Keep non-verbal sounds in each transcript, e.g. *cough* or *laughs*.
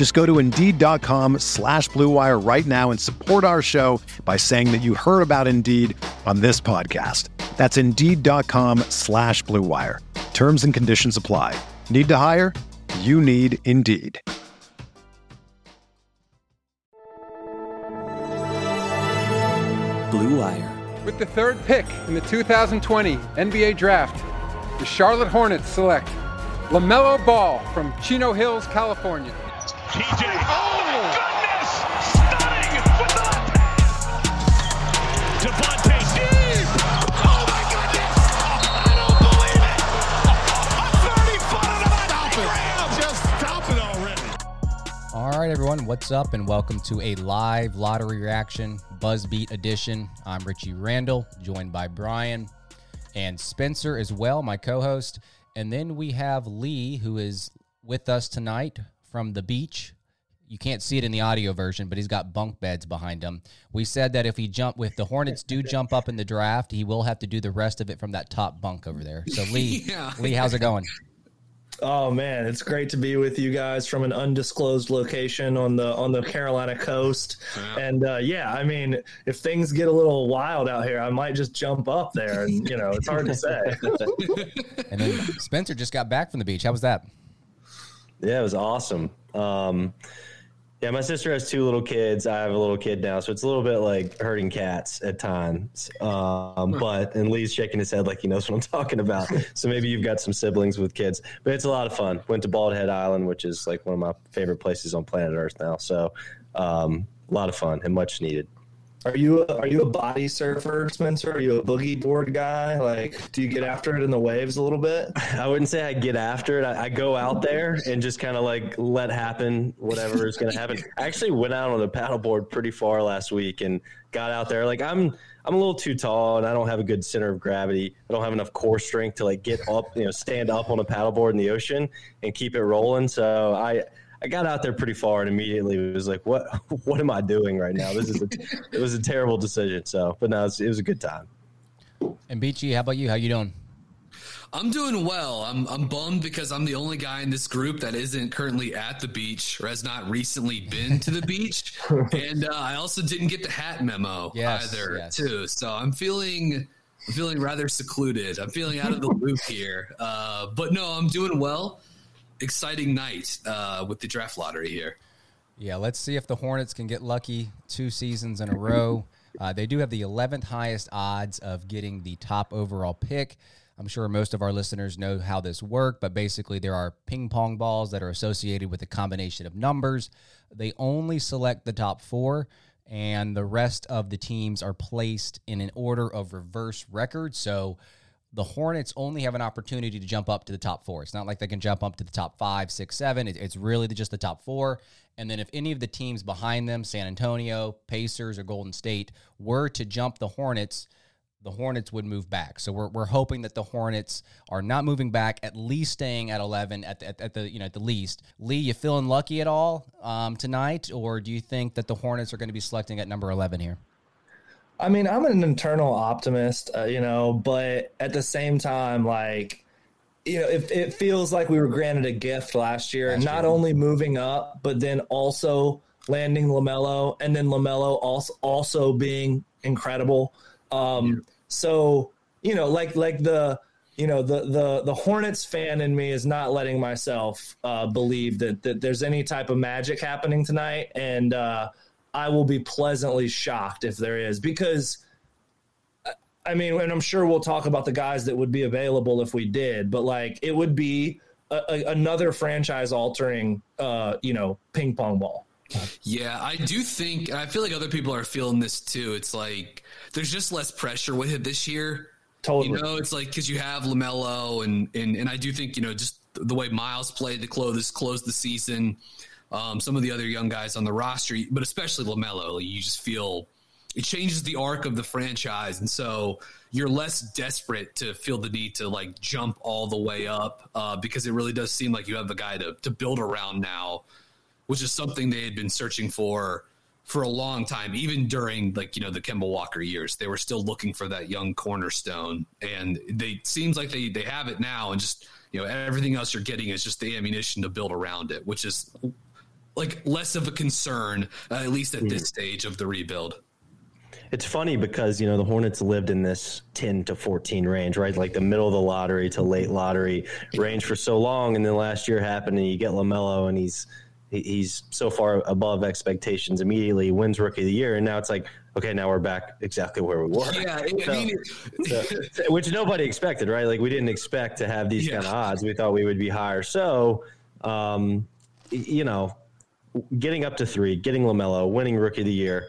Just go to Indeed.com slash BlueWire right now and support our show by saying that you heard about Indeed on this podcast. That's Indeed.com slash BlueWire. Terms and conditions apply. Need to hire? You need Indeed. Blue Wire. With the third pick in the 2020 NBA Draft, the Charlotte Hornets select LaMelo Ball from Chino Hills, California. TJ. Oh, my goodness! Stunning with the left hand. Devonte deep. Oh, my goodness! I don't believe it. A 30 footer to Just stop it already. All right, everyone, what's up? And welcome to a live lottery reaction Buzzbeat edition. I'm Richie Randall, joined by Brian and Spencer as well, my co host. And then we have Lee, who is with us tonight from the beach. You can't see it in the audio version, but he's got bunk beds behind him. We said that if he jump, if the Hornets do jump up in the draft, he will have to do the rest of it from that top bunk over there. So *laughs* Lee, Yeah. Lee, how's it going? Oh man, it's great to be with you guys from an undisclosed location on the on the Carolina coast. And uh, yeah, I mean, if things get a little wild out here, I might just jump up there, and you know, it's hard to say. *laughs* And then Spencer just got back from the beach. How was that? Yeah, it was awesome. Um, yeah, my sister has two little kids. I have a little kid now, so it's a little bit like herding cats at times. Um, but and Lee's shaking his head like he knows what I'm *laughs* talking about. So maybe you've got some siblings with kids, but it's a lot of fun. Went to Bald Head Island, which is like one of my favorite places on planet Earth now. So um, a lot of fun and much needed. Are you a, are you a body surfer, Spencer? Are you a boogie board guy? Like, do you get after it in the waves a little bit? *laughs* I wouldn't say I get after it. I, I go out there and just kind of like let happen whatever is going to happen. *laughs* I actually went out on a paddleboard pretty far last week and got out there. Like I'm, I'm a little too tall and I don't have a good center of gravity. I don't have enough core strength to like get up, you know, stand up on a paddleboard in the ocean and keep it rolling. So I, I got out there pretty far and immediately was like, what, *laughs* what am I doing right now? This is, a, *laughs* it was a terrible decision. So, but no, it was, it was a good time. And Beachy, how about you? How you doing? I'm doing well. I'm I'm bummed because I'm the only guy in this group that isn't currently at the beach or has not recently been to the beach, *laughs* and uh, I also didn't get the hat memo Yes, either yes. too. So I'm feeling I'm feeling rather secluded. I'm feeling out of the loop here. Uh, but no, I'm doing well. Exciting night uh, with the draft lottery here. Yeah, let's see if the Hornets can get lucky two seasons in a row. Uh, they do have the 11th highest odds of getting the top overall pick. I'm sure most of our listeners know how this works, but basically there are ping pong balls that are associated with a combination of numbers. They only select the top four, and the rest of the teams are placed in an order of reverse record. So the Hornets only have an opportunity to jump up to the top four. It's not like they can jump up to the top five, six, seven. It- it's really just the top four. And then if any of the teams behind them, San Antonio, Pacers, or Golden State, were to jump the Hornets, the Hornets would move back. So we're, we're hoping that the Hornets are not moving back, at least staying at 11 at the, at, at the you know at the least. Lee, you feeling lucky at all um, tonight, or do you think that the Hornets are going to be selecting at number 11 here? I mean, I'm an internal optimist, uh, you know, but at the same time, like, you know, it, it feels like we were granted a gift last year, Last not year. only moving up, but then also landing Lamelo, and then Lamelo also also being incredible. Um, So you know, like like the you know the the the Hornets fan in me is not letting myself uh, believe that that there's any type of magic happening tonight, and uh, I will be pleasantly shocked if there is because I mean, and I'm sure we'll talk about the guys that would be available if we did, but like it would be a, a, another franchise altering, uh, you know, ping pong ball. Yeah, I do think I feel like other people are feeling this too. It's like there's just less pressure with it this year. Totally. You know, it's like because you have Lamelo and and and I do think you know just the way Miles played to close close the season. Um, some of the other young guys on the roster, but especially Lamelo, you just feel it changes the arc of the franchise, and so you're less desperate to feel the need to like jump all the way up uh, because it really does seem like you have a guy to to build around now, which is something they had been searching for for a long time, even during like you know the Kemba Walker years. They were still looking for that young cornerstone, and they seems like they they have it now, and just you know everything else you're getting is just the ammunition to build around it, which is like less of a concern, uh, at least at this stage of the rebuild. It's funny because you know the Hornets lived in this 10 to 14 range, right? Like the middle of the lottery to late lottery range for so long, and then last year happened, and you get Lamelo, and he's he's so far above expectations immediately, wins Rookie of the Year, and now it's like, okay, now we're back exactly where we were. Yeah, I *laughs* mean, so- which nobody expected, right? Like we didn't expect to have these Yeah. kind of odds. We thought we would be higher. So, um, you know, getting up to three, getting Lamelo, winning Rookie of the Year.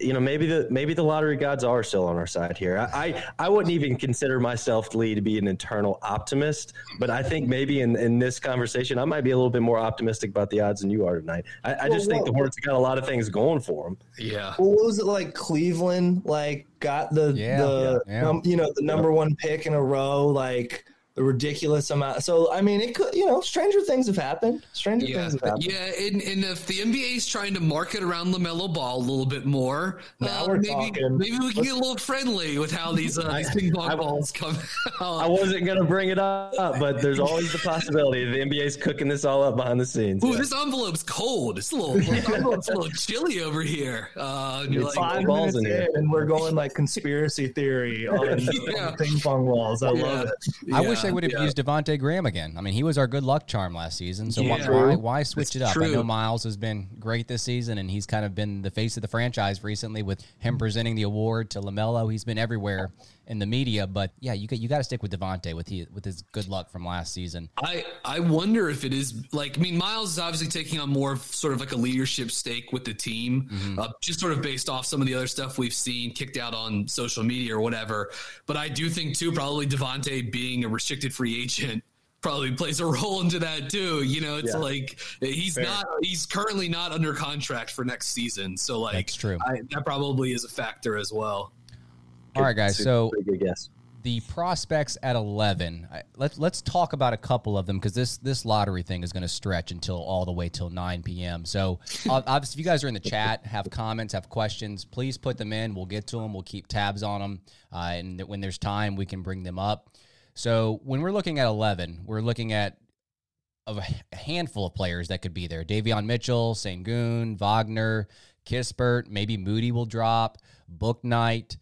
You know, maybe the maybe the lottery gods are still on our side here. I I, I wouldn't even consider myself Lee to be an internal optimist, but I think maybe in, in this conversation I might be a little bit more optimistic about the odds than you are tonight. I, I just Well, think the well- Hornets got a lot of things going for them. yeah. Well, what was it like? Cleveland like got the Yeah, the yeah, yeah. num- you know the number one pick in a row, like the ridiculous amount. So I mean, it could you know stranger things have happened. Stranger Yeah, things have happened. yeah, and, and if the NBA is trying to market around Lamelo Ball a little bit more, Now uh, we're maybe talking. maybe we can get a little friendly with how these uh, *laughs* these ping pong I- balls come out. I wasn't going to bring it up, but there's always the possibility the NBA's cooking this all up behind the scenes. Ooh, Yeah. this envelope's cold. It's a little, this envelope's a little chilly over here. Uh, and you're It's like, Five balls in here. and we're going like conspiracy theory *laughs* on, Yeah. on ping pong balls. I love Yeah. it. I wish they would have yeah. used Devonte Graham again. I mean, he was our good luck charm last season. So why, Yeah. why why switch It's it up? I know Miles has been great this season, and he's kind of been the face of the franchise recently with him presenting the award to Lamelo. He's been everywhere in the media, but yeah, you got you got to stick with Devonte with he, with his good luck from last season. I I wonder if it is like I mean Miles is obviously taking on more of sort of like a leadership stake with the team, Mm-hmm. uh, just sort of based off some of the other stuff we've seen kicked out on social media or whatever. But I do think too probably Devonte being a restricted free agent *laughs* probably plays a role into that too. You know, it's Yeah. like he's not he's currently not under contract for next season, so like That's true. I, that probably is a factor as well. All right, guys. So guess. the prospects at 11 I, let's let's talk about a couple of them because this this lottery thing is going to stretch until all the way till 9 p.m so *laughs* obviously if you guys are in the chat have comments have questions please put them in we'll get to them we'll keep tabs on them uh, and when there's time we can bring them up so when we're looking at 11 we're looking at of a handful of players that could be there Davion Mitchell, Sengun, Wagner, Kispert, maybe Moody will drop, Bouknight,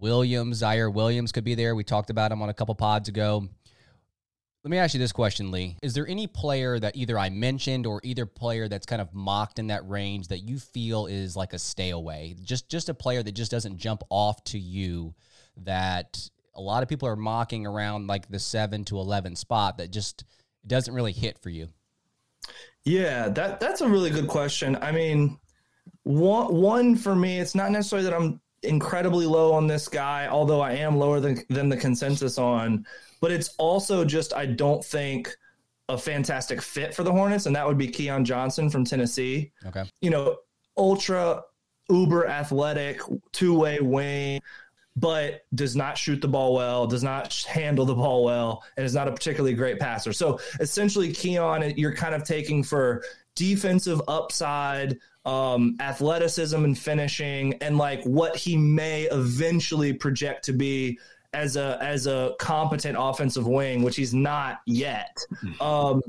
Williams, Ziaire Williams could be there. We talked about him on a couple pods ago. Let me ask you this question, Lee. Is there any player that either I mentioned or either player that's kind of mocked in that range that you feel is like a stay away? Just just a player that just doesn't jump off to you that a lot of people are mocking around like the 7 to 11 spot that just doesn't really hit for you. Yeah, that that's a really good question. I mean, one one for me, it's not necessarily that I'm incredibly low on this guy, although I am lower than than the consensus on, but it's also just I don't think a fantastic fit for the Hornets, and that would be Keon Johnson from Tennessee. Okay. You know, ultra uber athletic, two way wing, but does not shoot the ball well, does not handle the ball well, and is not a particularly great passer. So essentially, Keon, you're kind of taking for defensive upside, um, athleticism and finishing, and like what he may eventually project to be as a as a competent offensive wing, which he's not yet. Um,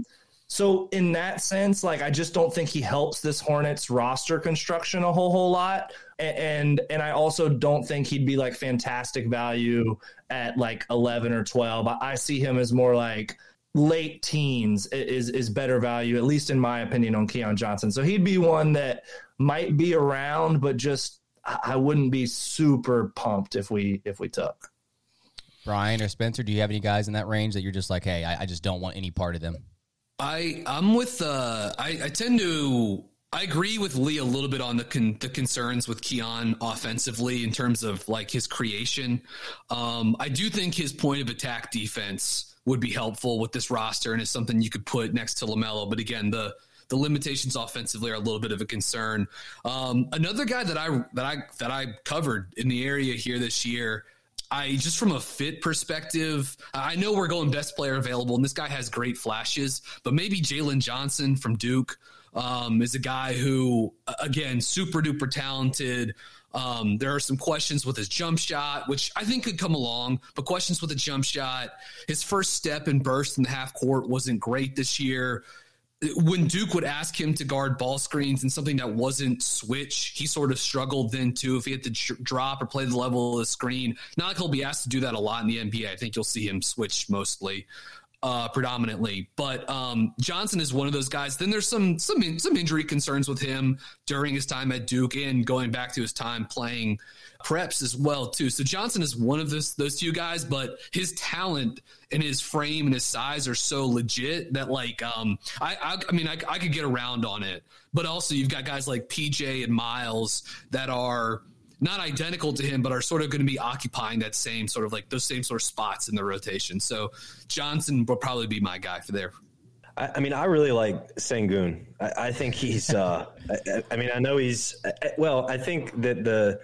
so in that sense, like I just don't think he helps this Hornets roster construction a whole whole lot. And and I also don't think he'd be like fantastic value at like eleven or twelve. I, I see him as more like late teens is is better value, at least in my opinion, on Keon Johnson. So he'd be one that might be around, but just I, I wouldn't be super pumped if we if we took. Brian or Spencer, do you have any guys in that range that you're just like, hey, I, I just don't want any part of them? I I'm with uh I, I tend to I agree with Lee a little bit on the con- the concerns with Keon offensively in terms of like his creation. Um, I do think his point of attack defense would be helpful with this roster and is something you could put next to Lamelo. But again, the the limitations offensively are a little bit of a concern. Um, another guy that I that I that I covered in the area here this year I just from a fit perspective, I know we're going best player available, and this guy has great flashes, but maybe Jalen Johnson from Duke um, is a guy who, again, super duper talented. Um, there are some questions with his jump shot, which I think could come along, but questions with the jump shot. His first step and burst in the half court wasn't great this year when Duke would ask him to guard ball screens and something that wasn't switch, he sort of struggled then too. If he had to drop or play the level of the screen, not like he'll be asked to do that a lot in the NBA. I think you'll see him switch mostly uh, predominantly. But um, Johnson is one of those guys. Then there's some some some injury concerns with him during his time at Duke and going back to his time playing preps as well too. So Johnson is one of those those two guys, but his talent and his frame and his size are so legit that like um I I, I mean I, I could get around on it. But also you've got guys like PJ and Miles that are not identical to him, but are sort of going to be occupying that same sort of like those same sort of spots in the rotation. So Johnson will probably be my guy for there. I, I mean, I really like Sengun. I, I think he's. Uh, I, I, mean, I know he's. Well, I think that the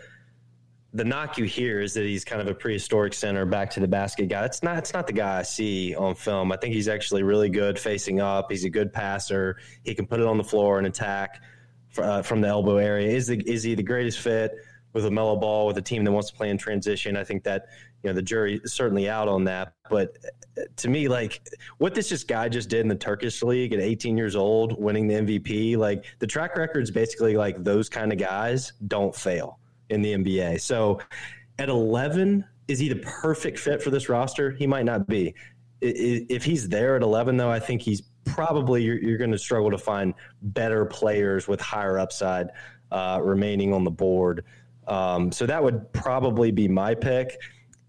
the knock you hear is that he's kind of a prehistoric center, back to the basket guy. It's not. It's not the guy I see on film. I think he's actually really good facing up. He's a good passer. He can put it on the floor and attack uh, from the elbow area. Is the, is he the greatest fit? With LaMelo Ball with a team that wants to play in transition. I think that you know the jury is certainly out on that. But to me, like what this just guy just did in the Turkish league at 18 years old, winning the MVP, like the track record is basically like those kind of guys don't fail in the NBA. So at 11, is he the perfect fit for this roster? He might not be. If he's there at 11, though, I think he's probably you're, you're going to struggle to find better players with higher upside uh, remaining on the board. Um, so that would probably be my pick.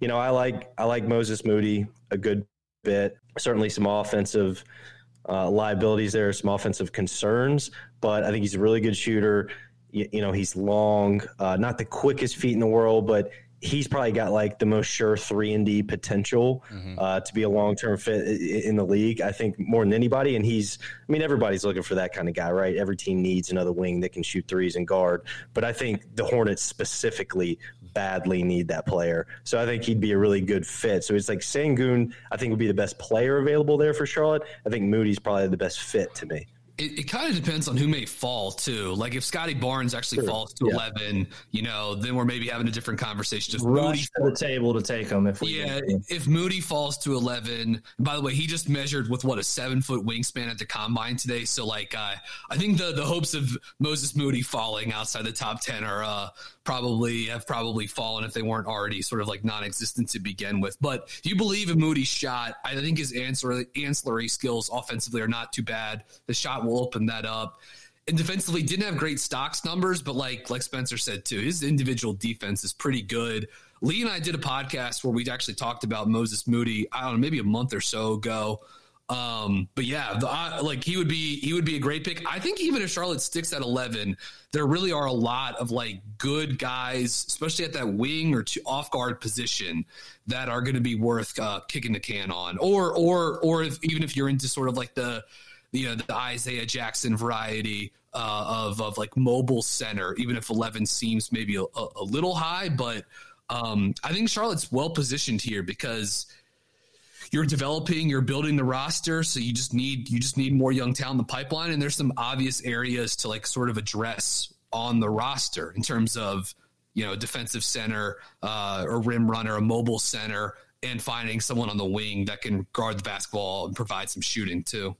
You know, I like I like Moses Moody a good bit. Certainly some offensive uh, liabilities there, some offensive concerns, but I think he's a really good shooter. You, you know, he's long, uh, not the quickest feet in the world, but he's probably got like the most sure three and D potential mm-hmm. uh, to be a long term fit in the league. I think more than anybody, and he's. I mean, everybody's looking for that kind of guy, right? Every team needs another wing that can shoot threes and guard. But I think the Hornets specifically badly need that player. So I think he'd be a really good fit. So it's like Sengun, I think would be the best player available there for Charlotte. I think Moody's probably the best fit to me it, it kind of depends on who may fall too. Like if Scottie Barnes actually sure. falls to yeah. eleven, you know, then we're maybe having a different conversation. Just Rush Moody to the table to take him. If we yeah, if Moody falls to eleven. By the way, he just measured with what a seven foot wingspan at the combine today. So like, uh, I think the the hopes of Moses Moody falling outside the top ten are uh, probably have probably fallen if they weren't already sort of like non-existent to begin with. But you believe in Moody's shot? I think his ancillary, ancillary skills offensively are not too bad. The shot will open that up. And defensively, didn't have great stocks numbers, but like like Spencer said too, his individual defense is pretty good. Lee and I did a podcast where we actually talked about Moses Moody. I don't know, maybe a month or so ago. Um, but yeah, the, like he would be he would be a great pick. I think even if Charlotte sticks at eleven, there really are a lot of like good guys, especially at that wing or off guard position, that are going to be worth uh, kicking the can on. Or or or if, even if you're into sort of like the you know the Isaiah Jackson variety uh, of of like mobile center, even if eleven seems maybe a, a little high, but um, I think Charlotte's well positioned here because you're developing, you're building the roster, so you just need you just need more young talent in the pipeline. And there's some obvious areas to like sort of address on the roster in terms of you know defensive center uh, or rim runner, a mobile center, and finding someone on the wing that can guard the basketball and provide some shooting too.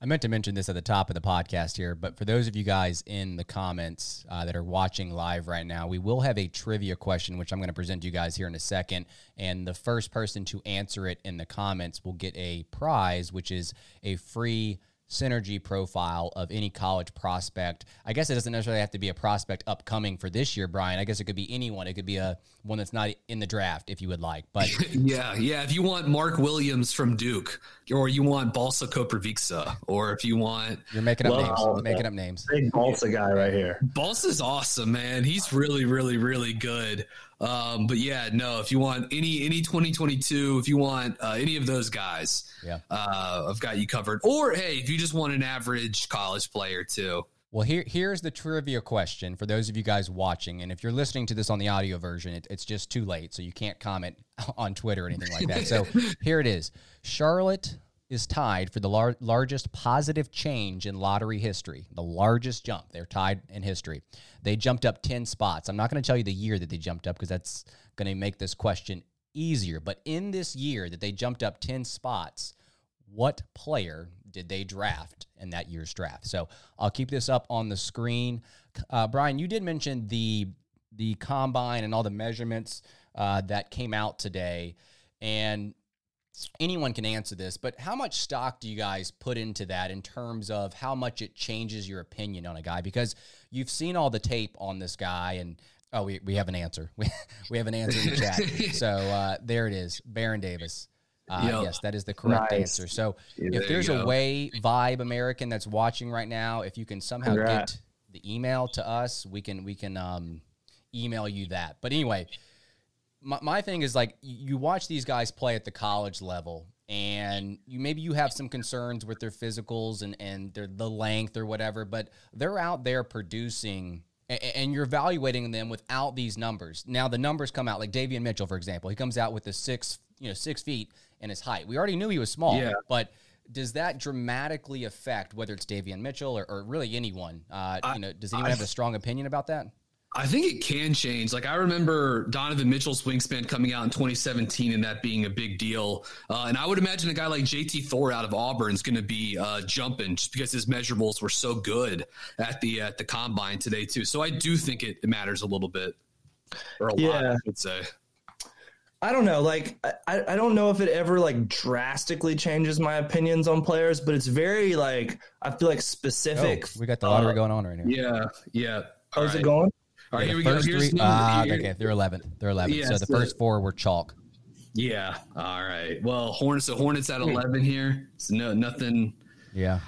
I meant to mention this at the top of the podcast here, but for those of you guys in the comments uh, that are watching live right now, we will have a trivia question, which I'm going to present to you guys here in a second. And the first person to answer it in the comments will get a prize, which is a free synergy profile of any college prospect. I guess it doesn't necessarily have to be a prospect upcoming for this year, Brian. I guess it could be anyone. It could be a one that's not in the draft if you would like. But *laughs* yeah, yeah. If you want Mark Williams from Duke, or you want Balsa Koprivica, or if you want you're making up Love names, Balsa. making up names. Big Balsa guy right here. Balsa's awesome, man. He's really, really, really good. Um, but yeah, no, if you want any any 2022, if you want uh, any of those guys, Yeah. uh, I've got you covered. Or hey, if you just want an average college player too, Well, here here's the trivia question for those of you guys watching, and if you're listening to this on the audio version, it, it's just too late, so you can't comment *laughs* on Twitter or anything like that. So *laughs* here it is: Charlotte is tied for the lar- largest positive change in lottery history, the largest jump. They're tied in history. They jumped up ten spots. I'm not going to tell you the year that they jumped up because that's going to make this question easier. But in this year that they jumped up ten spots, what player did they draft in that year's draft? So I'll keep this up on the screen. Uh, Brian, you did mention the the combine and all the measurements uh, that came out today, and anyone can answer this. But how much stock do you guys put into that in terms of how much it changes your opinion on a guy? Because you've seen all the tape on this guy, and oh, we, we have an answer. *laughs* We, we have an answer in the chat. *laughs* so uh, there it is, Baron Davis. Uh, Yep. Yes, that is the correct Nice. answer. So there if you there's a way, Vibe American that's watching right now, if you can somehow Congrats. get the email to us, we can we can um, email you that. But anyway, my, my thing is like you watch these guys play at the college level and you maybe you have some concerns with their physicals and and their the length or whatever but they're out there producing and you're evaluating them without these numbers. Now the numbers come out like Davion Mitchell for example he comes out with the six you know six feet and his height. We already knew he was small Yeah. but does that dramatically affect whether it's Davion Mitchell or, or really anyone? Uh, you know does anyone I- have a strong opinion about that I think it can change. Like I remember Donovan Mitchell's wingspan coming out in 2017 and that being a big deal. Uh, and I would imagine a guy like JT Thor out of Auburn is going to be uh, jumping just because his measurables were so good at the at the combine today too. So I do think it, it matters a little bit, or a lot, Yeah. I would say. I don't know. Like, I, I don't know if it ever like drastically changes my opinions on players, but it's very like I feel like oh, specific. we got the lottery uh, going on right here Yeah, yeah. How's right, it going? All right, Yeah, here we go. Here's three- number- ah, okay, they're 11th. They're 11th. Yeah, so the so- first four were chalk. Yeah. All right. Well, Hornets. So Hornets at 11 here. So no, nothing. Yeah.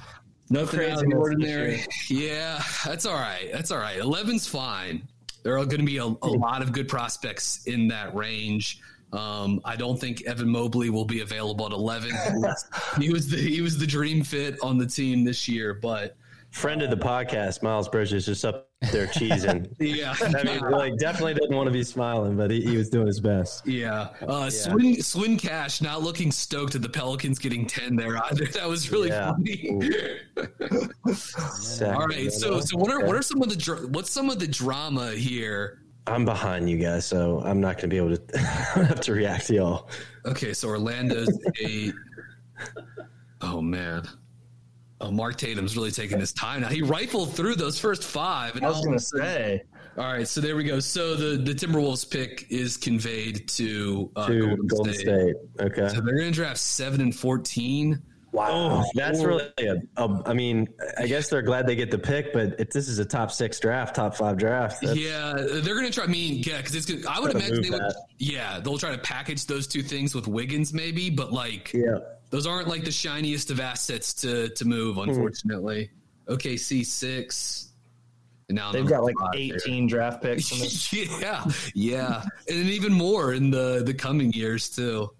Nothing out of the ordinary. Yeah, that's all right. That's all right. 11's fine. There are going to be a, a lot of good prospects in that range. Um, I don't think Evan Mobley will be available at 11. *laughs* He was the he was the dream fit on the team this year, but Friend of the podcast, Miles Bridges, is just up there cheesing. *laughs* yeah, I mean, like, definitely didn't want to be smiling, but he, he was doing his best. yeah. Uh, Swin Swin Cash not looking stoked at the Pelicans getting 10 there either. *laughs* That was really Yeah. funny. *laughs* All right, so so what are what are some of the dr- what's some of the drama here? I'm behind you guys, so I'm not going to be able to have to react to y'all. Okay, so Orlando's a. Oh man. Oh, Mark Tatum's really taking his time now. He rifled through those first five. And I was gonna say. all right, so there we go. So the, the Timberwolves pick is conveyed to, uh, to Golden, Golden State. State. Okay. So they're going to draft seven and fourteen. Wow, that's really a, a. I mean, I guess they're glad they get the pick, but it, this is a top six draft, top five draft. Yeah, they're going to try. I mean, yeah, because it's. Gonna, I would imagine they would. that. Yeah, they'll try to package those two things with Wiggins, maybe. But like, yeah. Those aren't like the shiniest of assets to to move, Hmm. unfortunately. OKC six. And now They've got like. 18 draft picks. *laughs* Yeah, yeah, and even more in the the coming years too.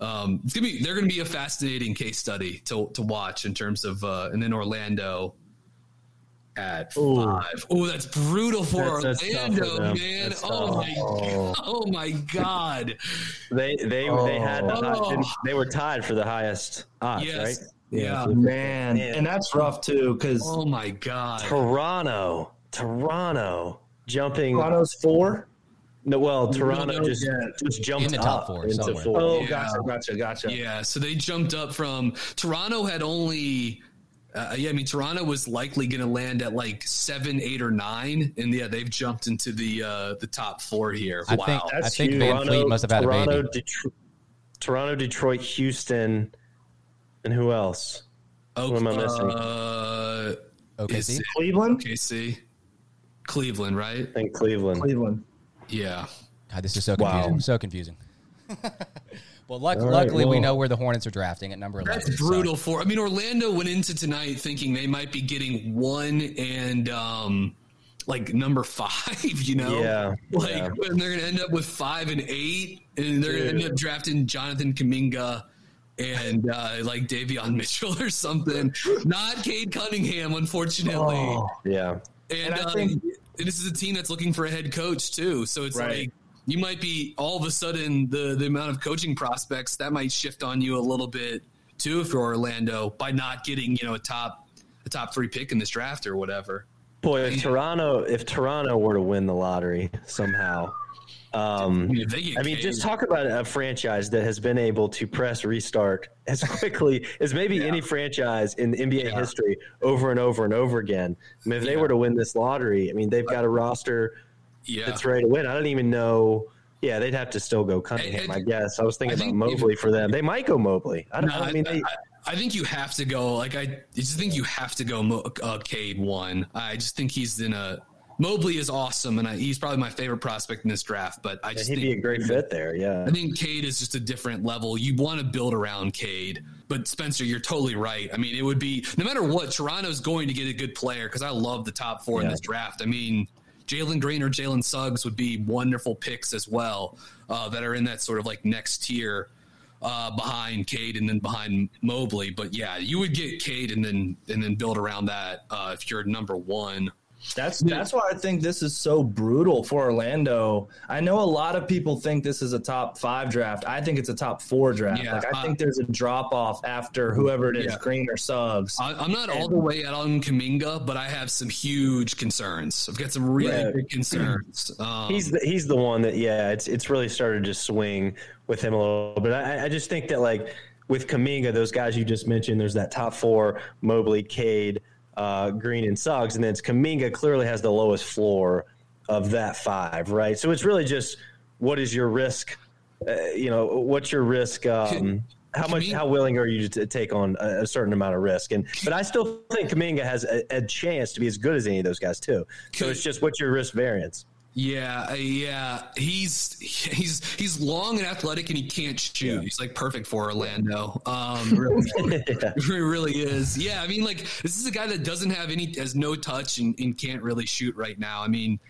Um, it's gonna be they're gonna be a fascinating case study to to watch in terms of uh, and then Orlando at Ooh. five. Oh, that's brutal for That's- that's Orlando, for man. That's Oh my, Oh. oh my god. They they they had the high, Oh. they were tied for the highest odds, Yes. right? Yeah. Man, and that's rough too because Oh my god. Toronto, Toronto jumping. Toronto's four. No, well, Toronto know just yet. just jumped In the top up four, into somewhere. four. Oh, Yeah. gotcha, gotcha, gotcha. Yeah, so they jumped up from Toronto had only. Uh, yeah, I mean Toronto was likely going to land at like seven, eight, or nine, and yeah, they've jumped into the uh, the top four here. I wow, think I think huge. VanVleet must have had a Toronto, baby. Detro- Toronto, Detroit, Houston, and who else? Oh, What am I missing? Uh, OKC. is- Cleveland. OKC, Cleveland, right? I think Cleveland. Cleveland. Yeah. God, this is so Wow. confusing. So confusing. *laughs* well, luck, All right, luckily, we know where the Hornets are drafting at number 11. That's so- brutal for. I mean, Orlando went into tonight thinking they might be getting one and um, like number *laughs* five. You know, Yeah, *laughs* like yeah. and they're gonna end up with five and eight, and they're gonna end up drafting Jonathan Kuminga and uh, like Davion *laughs* Mitchell or something. Not Cade Cunningham, unfortunately. Oh, Yeah. And, And I um, think- and this is a team that's looking for a head coach too. So it's Right. like you might be all of a sudden the the amount of coaching prospects that might shift on you a little bit too if you're Orlando by not getting you know a top a top three pick in this draft or whatever. Boy, if Toronto if Toronto were to win the lottery somehow, um, I mean, if they get I mean, just talk about a franchise that has been able to press restart as *laughs* quickly as maybe any franchise in NBA Yeah. history over and over and over again. I mean, if they were to win this lottery, I mean, they've got a roster yeah. that's ready to win. I don't even know. Yeah, they'd have to still go Cunningham, And- I guess. I was thinking I about Mobley for them. They might go Mobley. I don't. No, I mean, I, they, I, I think you have to go. Like I just think you have to go Mo, uh, Cade one. I just think he's in a Mobley is awesome, and I, he's probably my favorite prospect in this draft. But I just he'd think be a great fit there. Yeah. I think Cade is just a different level. You want to build around Cade, but Spencer, you're totally right. I mean, it would be no matter what. Toronto's going to get a good player because I love the top four in this draft. I mean, Jalen Green or Jalen Suggs would be wonderful picks as well uh, that are in that sort of like next tier uh, behind Cade and then behind Mobley. But yeah, you would get Cade and then and then build around that uh, if you're number one. That's that's why I think this is so brutal for Orlando. I know a lot of people think this is a top five draft. I think it's a top four draft. Yeah, like I uh, think there's a drop off after whoever it is, Yeah. Green or Suggs. I, I'm not all the way out on Kuminga, but I have some huge concerns. I've got some really Yeah. big concerns. *clears throat* Um, He's the, he's the one that yeah, it's it's really started to swing with him a little bit. I, I just think that like with Kuminga, those guys you just mentioned, there's that top four: Mobley, Cade, uh, Green, and Suggs, and then it's Kuminga clearly has the lowest floor of that five, right? So it's really just what is your risk? Uh, you know, what's your risk? Um, how much? How willing are you to take on a, a certain amount of risk? And but I still think Kuminga has a, a chance to be as good as any of those guys too. So it's just what's your risk variance? Yeah, uh, yeah. He's he's he's long and athletic, and he can't shoot. He's like perfect for Orlando. Um, *laughs* really, *laughs* he really is. Yeah, I mean, like this is a guy that doesn't have any, has no touch, and, and can't really shoot right now. I mean,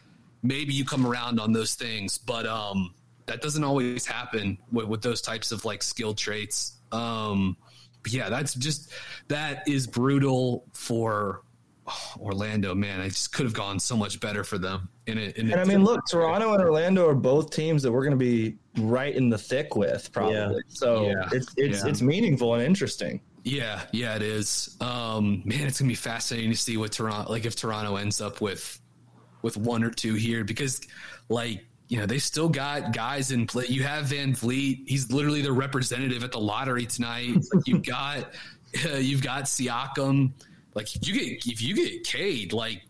maybe you come around on those things, but um, that doesn't always happen with, with those types of like skill traits. Um, yeah, that's just that is brutal for *sighs* Orlando. Man, it just could have gone so much better for them. In it, in and I mean, look, Toronto and Orlando are both teams that we're going to be right in the thick with, probably. Yeah. So Yeah. it's it's Yeah. it's meaningful and interesting. Yeah, yeah, it is. Um, man, it's gonna be fascinating to see what Toronto, like if Toronto ends up with, with one or two here, because, like, you know, they still got guys in play. You have VanVleet; he's literally the representative at the lottery tonight. Like, *laughs* you've got, uh, *laughs* you've got Siakam. Like, you get if you get Cade, like,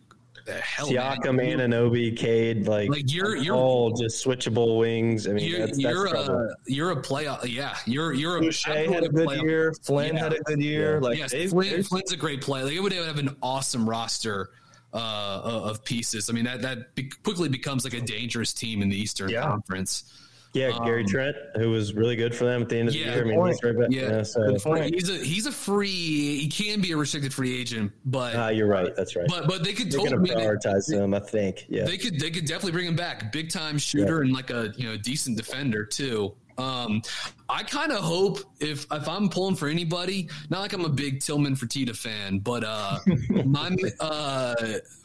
the hell, man. Siakam, Anunoby, Cade, like, Like, you're- you're- all just switchable wings. I mean, You're, that's, that's you're a you're a playoff. Yeah, you're you're a Boucher had a good playoff- year. Flynn Yeah. had a good year. Like yes, they've- Flynn, Flynn's a great player. Like, it would have an awesome roster uh, of pieces. I mean, that that quickly becomes like a dangerous team in the Eastern Yeah. Conference. Yeah, Gary um, Trent, who was really good for them at the end of Yeah, the year. I mean, point. he's right back. Yeah, Yeah, so, point. He's a he's a free. He can be a restricted free agent, but ah, you're right. That's right. but but they could They're totally to prioritize him, I think. Yeah. They could they could definitely bring him back. Big time shooter and like a you know decent defender too. Um, I kind of hope if if I'm pulling for anybody, not like I'm a big Tillman Fertitta fan, but uh, *laughs* my uh,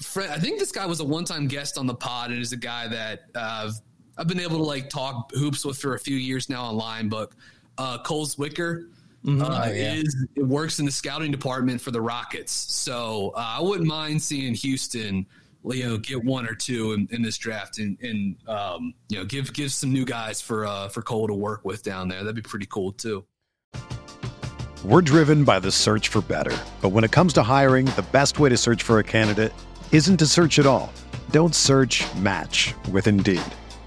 friend, I think this guy was a one time guest on the pod and is a guy that uh, I've been able to like talk hoops with for a few years now online. But uh, Cole Zwicker. Uh, Oh, yeah. is it works in the scouting department for the Rockets, so uh, I wouldn't mind seeing Houston you know get one or two in, in this draft and, and um, you know give give some new guys for uh, for Cole to work with down there. That'd be pretty cool too. We're driven by the search for better. But when it comes to hiring, the best way to search for a candidate isn't to search at all. Don't search match with Indeed.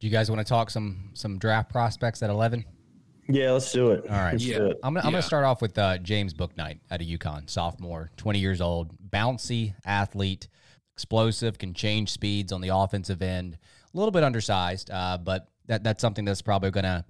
Do you guys want to talk some some draft prospects at eleven? Yeah, let's do it. All right. Yeah. it. I'm gonna, I'm Yeah. gonna start off with uh, James Bouknight out of UConn, sophomore, 20 years old, bouncy athlete, explosive, can change speeds on the offensive end. A little bit undersized, uh, but that that's something that's probably gonna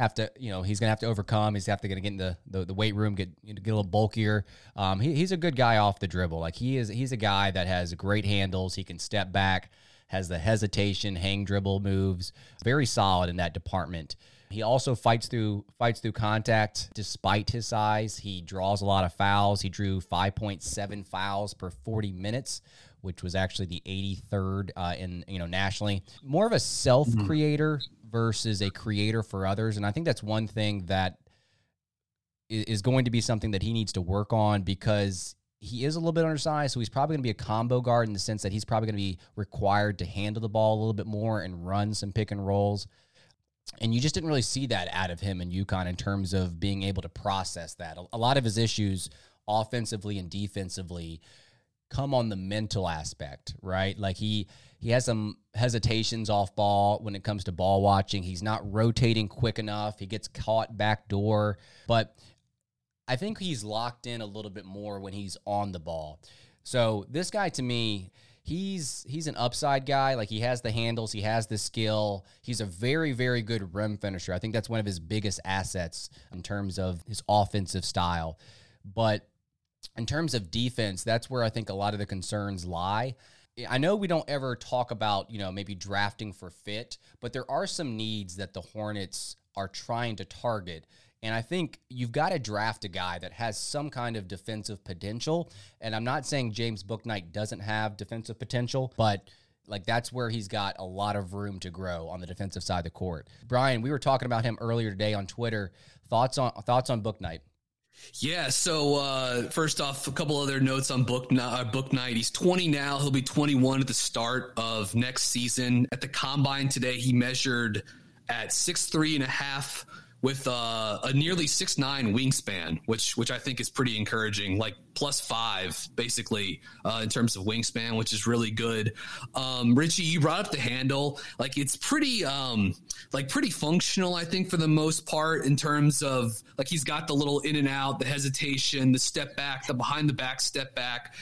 have to, you know, he's gonna have to overcome. He's have to gonna get in the, the, the weight room, get get a little bulkier. Um, he, he's a good guy off the dribble. Like he is, he's a guy that has great handles. He can step back, has the hesitation, hang dribble moves. Very solid in that department. He also fights through fights through contact despite his size. He draws a lot of fouls. He drew 5.7 fouls per 40 minutes, which was actually the 83rd uh, in you know nationally. More of a self creator versus a creator for others, and I think that's one thing that is going to be something that he needs to work on because he is a little bit undersized, so he's probably going to be a combo guard in the sense that he's probably going to be required to handle the ball a little bit more and run some pick and rolls. And you just didn't really see that out of him in UConn in terms of being able to process that. A, lot of his issues, offensively and defensively, come on the mental aspect, right? Like he he has some hesitations off ball when it comes to ball watching. He's not rotating quick enough. He gets caught back door, but I think he's locked in a little bit more when he's on the ball. So this guy to me, he's he's an upside guy. Like he has the handles, he has the skill. He's a very very good rim finisher. I think that's one of his biggest assets in terms of his offensive style. But in terms of defense, that's where I think a lot of the concerns lie. I know we don't ever talk about, you know, maybe drafting for fit, but there are some needs that the Hornets are trying to target. And I think you've got to draft a guy that has some kind of defensive potential. And I'm not saying James Bouknight doesn't have defensive potential, but like that's where he's got a lot of room to grow on the defensive side of the court. Brian, we were talking about him earlier today on Twitter. Thoughts on thoughts on Bouknight? Yeah. So uh, first off, a couple other notes on Book uh, Bouknight. He's 20 now. He'll be 21 at the start of next season. At the combine today, he measured at six three and a half with uh, a nearly six nine wingspan, which which I think is pretty encouraging. Like plus five, basically, uh, in terms of wingspan, which is really good. Um, Richie, you brought up the handle. Like it's pretty, um, like pretty functional. I think for the most part, in terms of like he's got the little in and out, the hesitation, the step back, the behind the back step back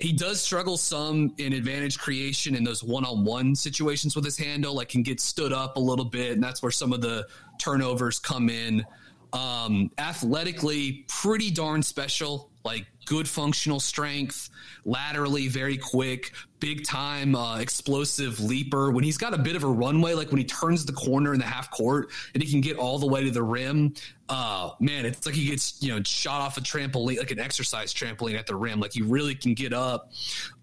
he does struggle some in advantage creation in those one-on-one situations with his handle like can get stood up a little bit and that's where some of the turnovers come in. Um, athletically pretty darn special like good functional strength laterally very quick big time uh, explosive leaper. When he's got a bit of a runway like when he turns the corner in the half court and he can get all the way to the rim uh man it's like he gets you know shot off a trampoline like an exercise trampoline at the rim. Like he really can get up.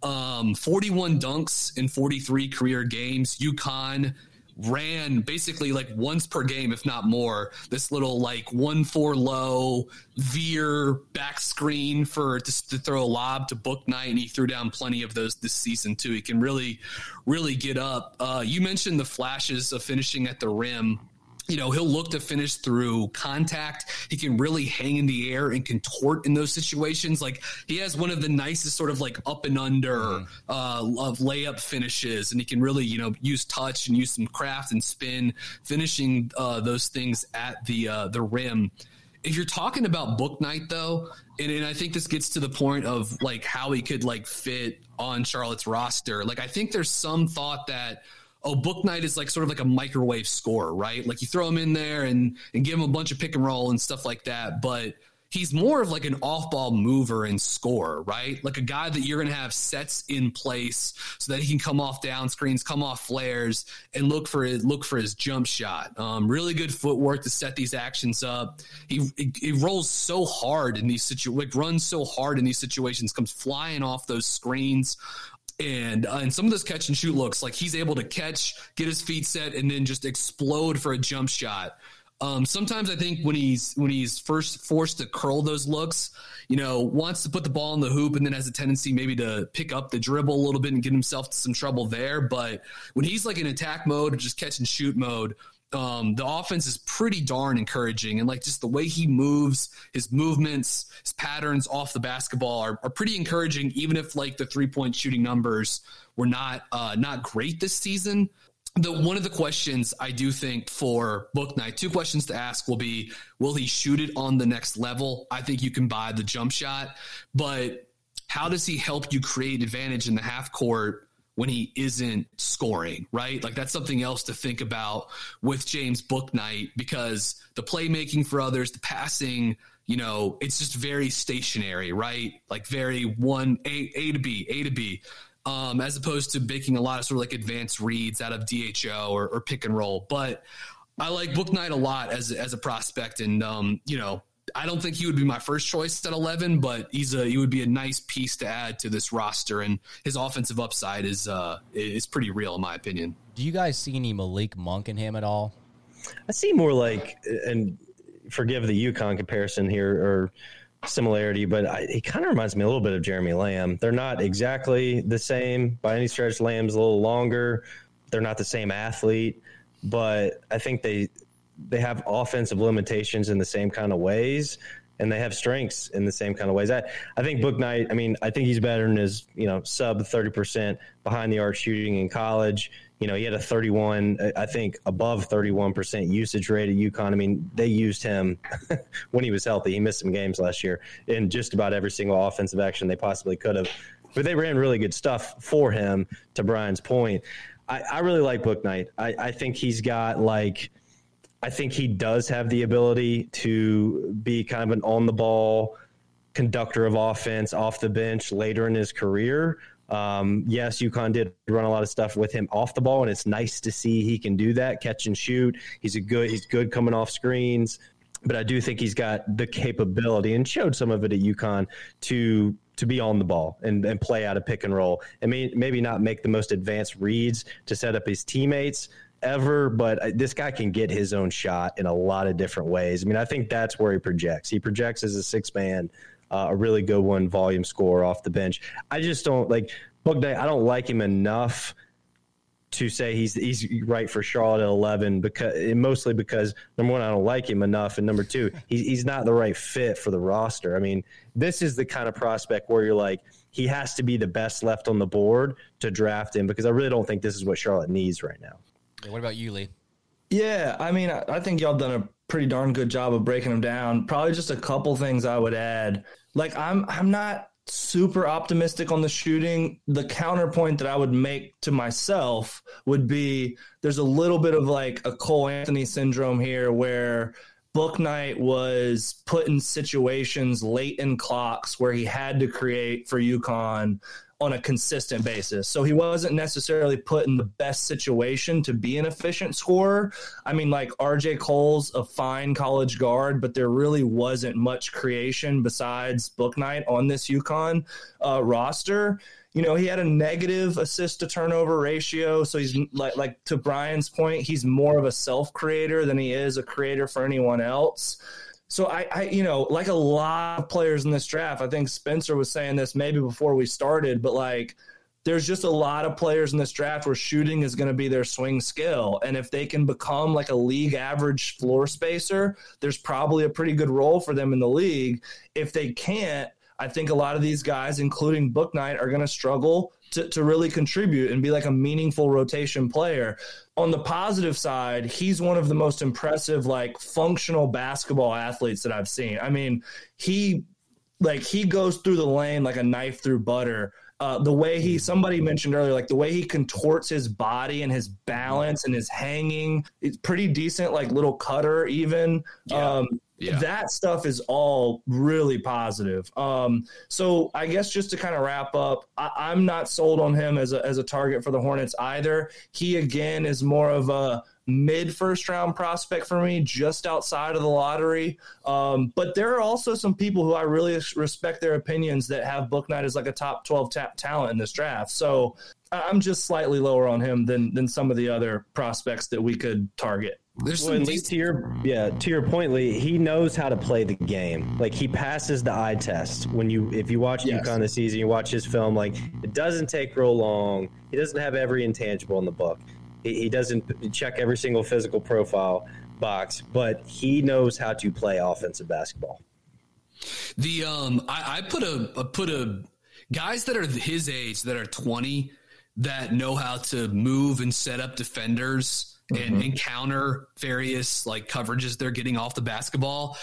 Um 41 dunks in 43 career games. UConn ran basically like once per game, if not more. This little like one four low veer back screen for just to throw a lob to Bouknight, and he threw down plenty of those this season too. He can really, really get up. Uh, you mentioned the flashes of finishing at the rim you know, he'll look to finish through contact. He can really hang in the air and contort in those situations. Like he has one of the nicest sort of like up and under mm-hmm. uh, of layup finishes, and he can really you know use touch and use some craft and spin, finishing uh, those things at the uh, the rim. If you're talking about Bouknight though, and, and I think this gets to the point of like how he could like fit on Charlotte's roster. Like I think there's some thought that oh, Bouknight is like sort of like a microwave scorer, right? Like you throw him in there and and give him a bunch of pick and roll and stuff like that, but he's more of like an off-ball mover and scorer, right? Like a guy that you're going to have sets in place so that he can come off down screens, come off flares, and look for it, look for his jump shot. Um, really good footwork to set these actions up. He, he, he rolls so hard in these situations, like runs so hard in these situations, comes flying off those screens and uh, and some of those catch and shoot looks like he's able to catch, get his feet set, and then just explode for a jump shot. Um, sometimes I think when he's when he's first forced to curl those looks, you know, wants to put the ball in the hoop and then has a tendency maybe to pick up the dribble a little bit and get himself to some trouble there. But when he's like in attack mode or just catch and shoot mode, um, the offense is pretty darn encouraging. And like just the way he moves, his movements, his patterns off the basketball are, are pretty encouraging, even if like the three point shooting numbers were not uh, not great this season. The one of the questions I do think for Bouknight, two questions to ask will be: Will he shoot it on the next level? I think you can buy the jump shot, but how does he help you create advantage in the half court? When he isn't scoring, right? Like that's something else to think about with James Bouknight because the playmaking for others, the passing, you know, it's just very stationary, right? Like very one A, a to B, A to B. Um, as opposed to making a lot of sort of like advanced reads out of DHO or, or pick and roll. But I like Bouknight a lot as as a prospect, and um, you know, I don't think he would be my first choice at 11, but he's a he would be a nice piece to add to this roster, and his offensive upside is uh is pretty real in my opinion. Do you guys see any Malik Monk in him at all? I see more like, and forgive the UConn comparison here or similarity, but I, he kind of reminds me a little bit of Jeremy Lamb. They're not exactly the same by any stretch. Lamb's a little longer. They're not the same athlete, but I think they they have offensive limitations in the same kind of ways and they have strengths in the same kind of ways. I, I think Bouknight, I mean, I think he's better than his, you know, sub 30% behind the arc shooting in college. You know, he had a 31, I think above 31% usage rate at UConn. I mean, they used him *laughs* when he was healthy. He missed some games last year in just about every single offensive action they possibly could have. But they ran really good stuff for him, to Brian's point. I, I really like Bouknight. I, I think he's got like – I think he does have the ability to be kind of an on the ball conductor of offense off the bench later in his career. Um, yes, UConn did run a lot of stuff with him off the ball, and it's nice to see he can do that, catch and shoot. He's a good, he's good coming off screens, but I do think he's got the capability and showed some of it at UConn to to be on the ball and, and play out a pick and roll, and may, maybe not make the most advanced reads to set up his teammates, ever, but this guy can get his own shot in a lot of different ways. I mean, I think that's where he projects. He projects as a six man, uh, a really good one, volume score off the bench. I just don't like Bouknight. I don't like him enough to say he's he's right for Charlotte at eleven because mostly because number one I don't like him enough and number two he's he's not the right fit for the roster. I mean this is the kind of prospect where you're like he has to be the best left on the board to draft him because I really don't think this is what Charlotte needs right now. Yeah, what about you, Lee? Yeah, I mean, I, I think y'all done a pretty darn good job of breaking them down. Probably just a couple things I would add. Like, I'm I'm not super optimistic on the shooting. The counterpoint that I would make to myself would be there's a little bit of like a Cole Anthony syndrome here where Bouknight was put in situations late in clocks where he had to create for UConn on a consistent basis. So he wasn't necessarily put in the best situation to be an efficient scorer. I mean, like RJ Cole's a fine college guard, but there really wasn't much creation besides Bouknight on this UConn uh, roster. You know, he had a negative assist to turnover ratio. So he's like, like to Brian's point, he's more of a self creator than he is a creator for anyone else. So I, I, you know, like a lot of players in this draft, I think Spencer was saying this maybe before we started, but like there's just a lot of players in this draft where shooting is going to be their swing skill. And if they can become like a league average floor spacer, there's probably a pretty good role for them in the league. If they can't, I think a lot of these guys, including Bouknight, are going to struggle to, to really contribute and be like a meaningful rotation player. On the positive side, he's one of the most impressive, like functional basketball athletes that I've seen. I mean, he like he goes through the lane like a knife through butter. Uh, the way he somebody mentioned earlier, like the way he contorts his body and his balance and his hanging, it's pretty decent, like little cutter even. Yeah. Um, Yeah. that stuff is all really positive. Um, so I guess just to kind of wrap up, I, I'm not sold on him as a as a target for the Hornets either. He again is more of a mid first round prospect for me, just outside of the lottery. Um, but there are also some people who I really respect their opinions that have Book Bouknight as like a top twelve ta- talent in this draft. So I- I'm just slightly lower on him than than some of the other prospects that we could target. There's Well, some and Lee, decent- to your yeah, to your point, Lee, he knows how to play the game. Like he passes the eye test. When you if you watch Yes. UConn this season, you watch his film. Like it doesn't take real long. He doesn't have every intangible in the book. He, doesn't check every single physical profile box, but he knows how to play offensive basketball. The um, I, I put a, a put a guys that are his age that are twenty that know how to move and set up defenders and encounter various like coverages they're getting off the basketball.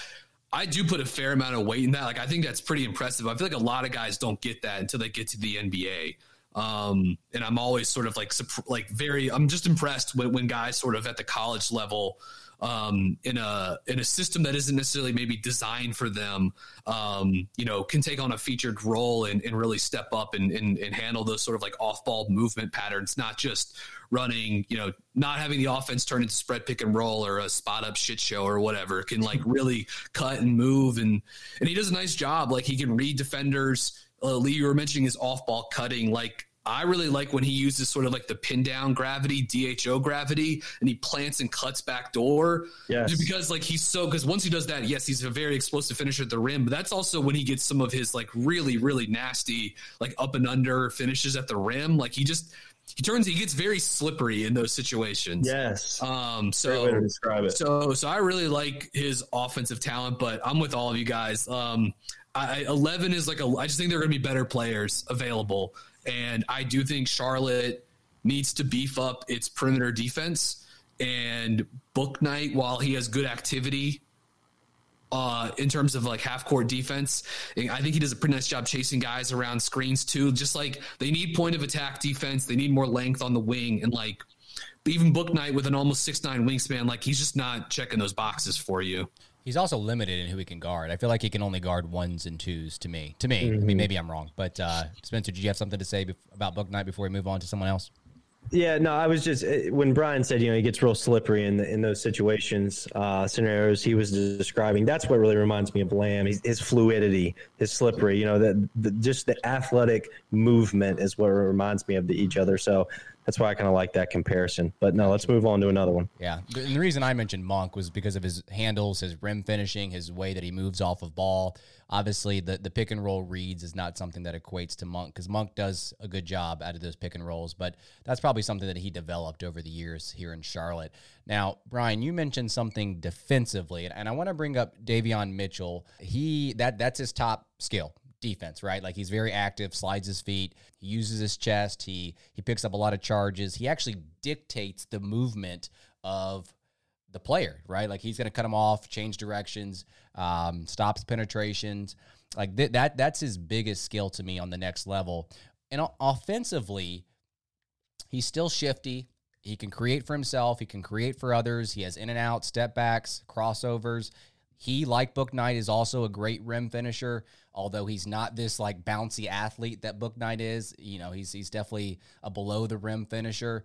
I do put a fair amount of weight in that. Like I think that's pretty impressive. I feel like a lot of guys don't get that until they get to the NBA. Um, and I'm always sort of like like very. I'm just impressed when, when guys sort of at the college level um, in a in a system that isn't necessarily maybe designed for them, um, you know, can take on a featured role and, and really step up and, and, and handle those sort of like off ball movement patterns, not just running, you know, not having the offense turn into spread pick and roll or a spot up shit show or whatever. Can like really cut and move and and he does a nice job. Like he can read defenders. Uh, Lee, you were mentioning his off ball cutting, like. I really like when he uses sort of like the pin down gravity, DHO gravity, and he plants and cuts back door. Yes. Just because like he's so because once he does that, yes, he's a very explosive finisher at the rim. But that's also when he gets some of his like really, really nasty, like up and under finishes at the rim. Like he just he turns he gets very slippery in those situations. Yes. Um Great way to so describe it. so so I really like his offensive talent, but I'm with all of you guys. Um I, 11 is like a I just think there are going to be better players available and I do think Charlotte needs to beef up its perimeter defense and Bouknight while he has good activity uh, in terms of like half court defense. I think he does a pretty nice job chasing guys around screens too. Just like they need point of attack defense, they need more length on the wing, and like even Bouknight with an almost six nine wingspan, like he's just not checking those boxes for you. He's also limited in who he can guard. I feel like he can only guard ones and twos to me. To me, I mean, maybe I'm wrong, but uh, Spencer, did you have something to say bef- about Bouknight before we move on to someone else? Yeah, no, I was just when Brian said you know he gets real slippery in the, in those situations uh, scenarios he was describing. That's what really reminds me of Lamb. He's, his fluidity, his slippery. You know that just the athletic movement is what reminds me of the, each other. So that's why I kind of like that comparison. But no, let's move on to another one. Yeah, and the reason I mentioned Monk was because of his handles, his rim finishing, his way that he moves off of ball. Obviously, the the pick and roll reads is not something that equates to Monk because Monk does a good job out of those pick and rolls, but that's probably something that he developed over the years here in Charlotte. Now, Brian, you mentioned something defensively, and, I want to bring up Davion Mitchell. He that that's his top skill defense, right? Like he's very active, slides his feet, he uses his chest, he he picks up a lot of charges. He actually dictates the movement of the player, right? Like he's going to cut him off, change directions, um, stops penetrations. Like th- that that's his biggest skill to me on the next level. And o- offensively, he's still shifty. He can create for himself. He can create for others. He has in and out, step backs, crossovers. He, like Bouknight, is also a great rim finisher. Although he's not this like bouncy athlete that Bouknight is, you know, he's he's definitely a below the rim finisher.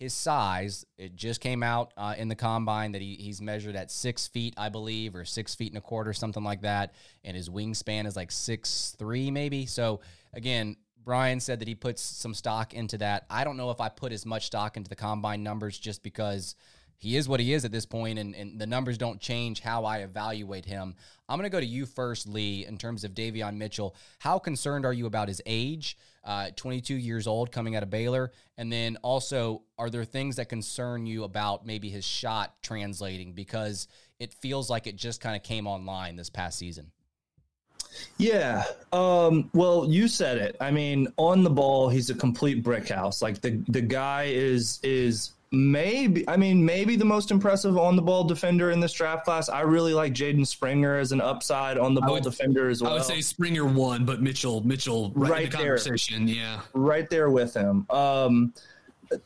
His size, it just came out uh, in the combine that he, he's measured at six feet, I believe, or six feet and a quarter, something like that. And his wingspan is like six three, maybe. So again, Brian said that he puts some stock into that. I don't know if I put as much stock into the combine numbers just because he is what he is at this point, and, and the numbers don't change how I evaluate him. I'm going to go to you first, Lee, in terms of Davion Mitchell. How concerned are you about his age? Uh, 22 years old, coming out of Baylor, and then also, are there things that concern you about maybe his shot translating because it feels like it just kind of came online this past season? Yeah. Um, well, you said it. I mean, on the ball, he's a complete brick house. Like the the guy is is maybe I mean maybe the most impressive on the ball defender in this draft class. I really like Jaden Springer as an upside on the ball defender as well. I would say Springer won, but Mitchell Mitchell right, Right in the there. conversation. Yeah. right there with him. Um,